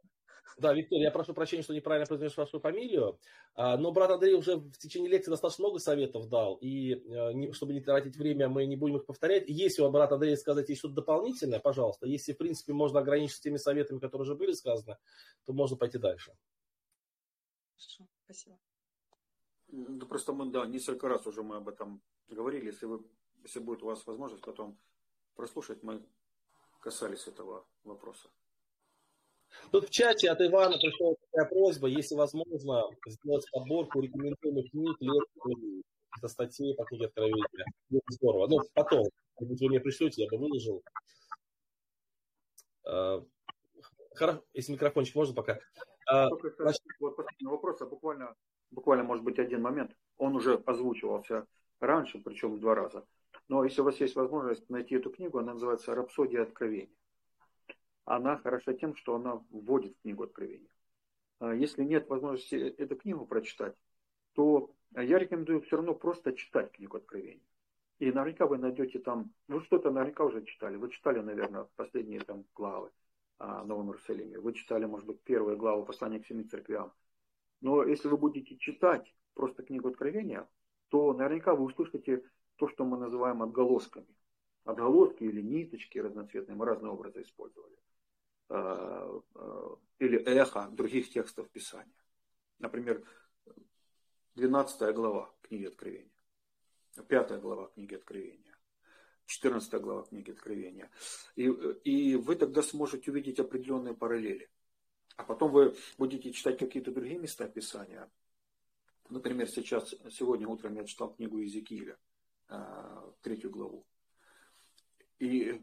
Да, Виктория, я прошу прощения, что неправильно произнес вашу фамилию, а, но брат Андрей уже в течение лекции достаточно много советов дал, и э, чтобы не тратить время, мы не будем их повторять. Если у брата Андрея сказать есть что-то дополнительное, пожалуйста. Если, в принципе, можно ограничиться теми советами, которые уже были сказаны, то можно пойти дальше. Хорошо, спасибо. Да просто мы, да, несколько раз уже мы об этом говорили. Если, вы, если будет у вас возможность потом прослушать, мы касались этого вопроса. Тут в чате от Ивана пришла такая просьба, если возможно, сделать подборку рекомендуемых книг, лекций, со статей по книге Откровения. Это здорово. Ну, потом, если вы мне пришлете, я бы выложил. А, хорошо, если микрофончик можно пока. Значит... Вот последний вопрос, а буквально, буквально, может быть, один момент. Он уже озвучивался раньше, причем в два раза. Но если у вас есть возможность найти эту книгу, она называется «Рапсодия откровения». Она хороша тем, что она вводит в книгу откровения. А если нет возможности эту книгу прочитать, то я рекомендую все равно просто читать книгу откровения. И наверняка вы найдете там, вы что-то наверняка уже читали. Вы читали, наверное, последние там главы о Новом Иерусалиме. Вы читали, может быть, первую главу послания к семи церквям. Но если вы будете читать просто книгу Откровения, то наверняка вы услышите то, что мы называем отголосками. Отголоски или ниточки разноцветные, мы разные образы использовали. А, а, или эхо других текстов Писания. Например, 12 глава книги Откровения, 5 глава книги Откровения, 14 глава книги Откровения. И, и вы тогда сможете увидеть определенные параллели. А потом вы будете читать какие-то другие места Писания. Например, сейчас, сегодня утром я читал книгу Иезекииля, а, третью главу. И,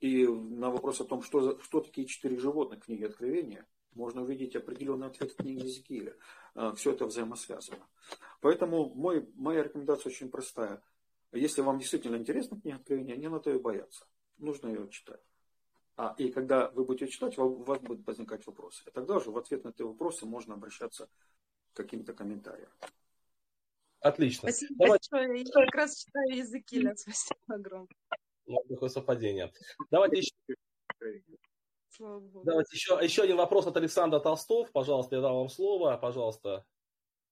и на вопрос о том, что, что такие четыре животных в книге Откровения, можно увидеть определенный ответ в книге Иезекииля. А, Все это взаимосвязано. Поэтому мой, моя рекомендация очень простая. Если вам действительно интересна книга Откровения, не надо ее бояться. Нужно ее читать. А, и когда вы будете читать, у вас будут возникать вопросы. И тогда уже в ответ на эти вопросы можно обращаться к каким-то комментариям. Отлично. Спасибо Давайте... большое. Я как раз читаю языки. Спасибо огромное. Такое совпадение. Давайте еще... Давайте еще, еще один вопрос от Александра Толстов. Пожалуйста, я дал вам слово. Пожалуйста,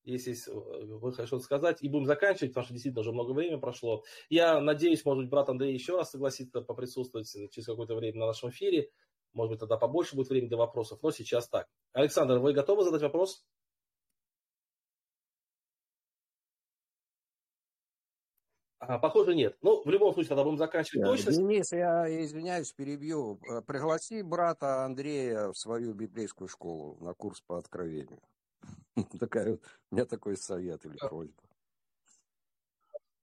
если вы хотите что-то сказать. И будем заканчивать, потому что действительно уже много времени прошло. Я надеюсь, может быть, брат Андрей еще раз согласится поприсутствовать через какое-то время на нашем эфире. Может быть, тогда побольше будет времени для вопросов. Но сейчас так. Александр, вы готовы задать вопрос? А, похоже, нет. Ну, в любом случае, тогда будем заканчивать да, точно. Денис, я извиняюсь, перебью. Э, пригласи брата Андрея в свою библейскую школу на курс по откровению. Такая, у меня такой совет или просьба.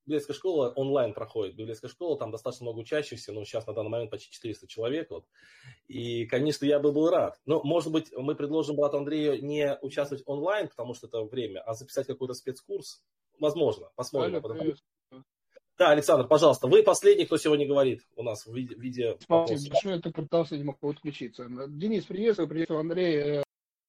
Библейская школа онлайн проходит. Библейская школа, там достаточно много учащихся, ну, сейчас на данный момент почти 400 человек. Вот. И, конечно, я бы был рад. Но, может быть, мы предложим брату Андрею не участвовать онлайн, потому что это время, а записать какой-то спецкурс. Возможно, посмотрим. Потому... Да, Александр, пожалуйста, вы последний, кто сегодня говорит у нас в виде... виде Смотрите, большое, я пытался, не мог подключиться. Денис, приветствую, приветствую, Андрей.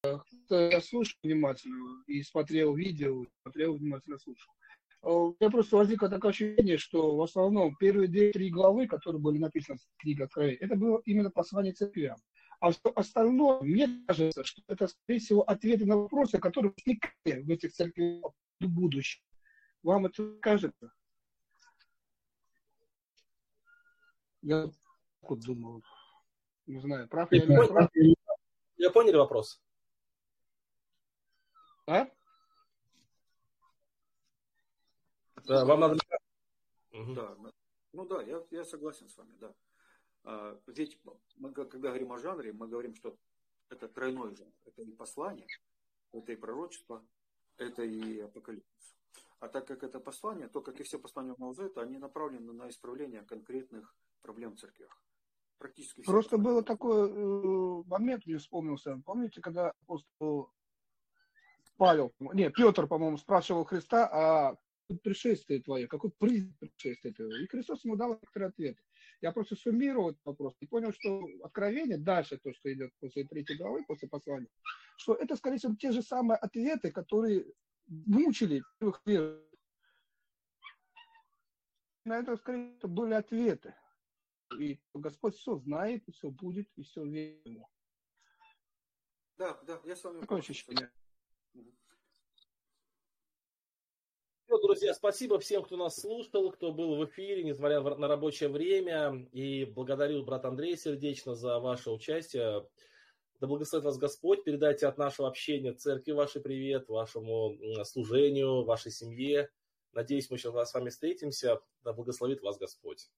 Э, я слушал внимательно и смотрел видео, смотрел внимательно, слушал. Э, у меня просто возникло такое ощущение, что в основном первые две-три главы, которые были написаны в книге Откровения, это было именно послание церквям. А все остальное, мне кажется, что это, скорее всего, ответы на вопросы, которые возникли в этих церквях в будущем. Вам это кажется? Я вот думал. Не знаю, прав я или прав. Я поняли вопрос? А? Да, вам надо... Да, ну да, я, я согласен с вами, да. А, ведь мы, когда говорим о жанре, мы говорим, что это тройной жанр. Это и послание, это и пророчество, это и апокалипсис. А так как это послание, то, как и все послания Маузета, они направлены на исправление конкретных проблем в церквях. Практически Просто было такой э, момент, мне вспомнился. Помните, когда апостол Павел, не, Петр, по-моему, спрашивал Христа, а пришествие твое, какой признак пришествия твоего? И Христос ему дал некоторые ответы. Я просто суммировал этот вопрос и понял, что откровение, дальше то, что идет после третьей главы, после послания, что это, скорее всего, те же самые ответы, которые мучили первых верующих. На это, скорее всего, были ответы. И Господь все знает, и все будет, и все верно. Да, да, я с вами Такое ощущение. Все, друзья, спасибо всем, кто нас слушал, кто был в эфире, несмотря на рабочее время. И благодарю брат Андрей сердечно за ваше участие. Да благословит вас Господь. Передайте от нашего общения церкви вашей привет, вашему служению, вашей семье. Надеюсь, мы сейчас с вами встретимся. Да благословит вас Господь.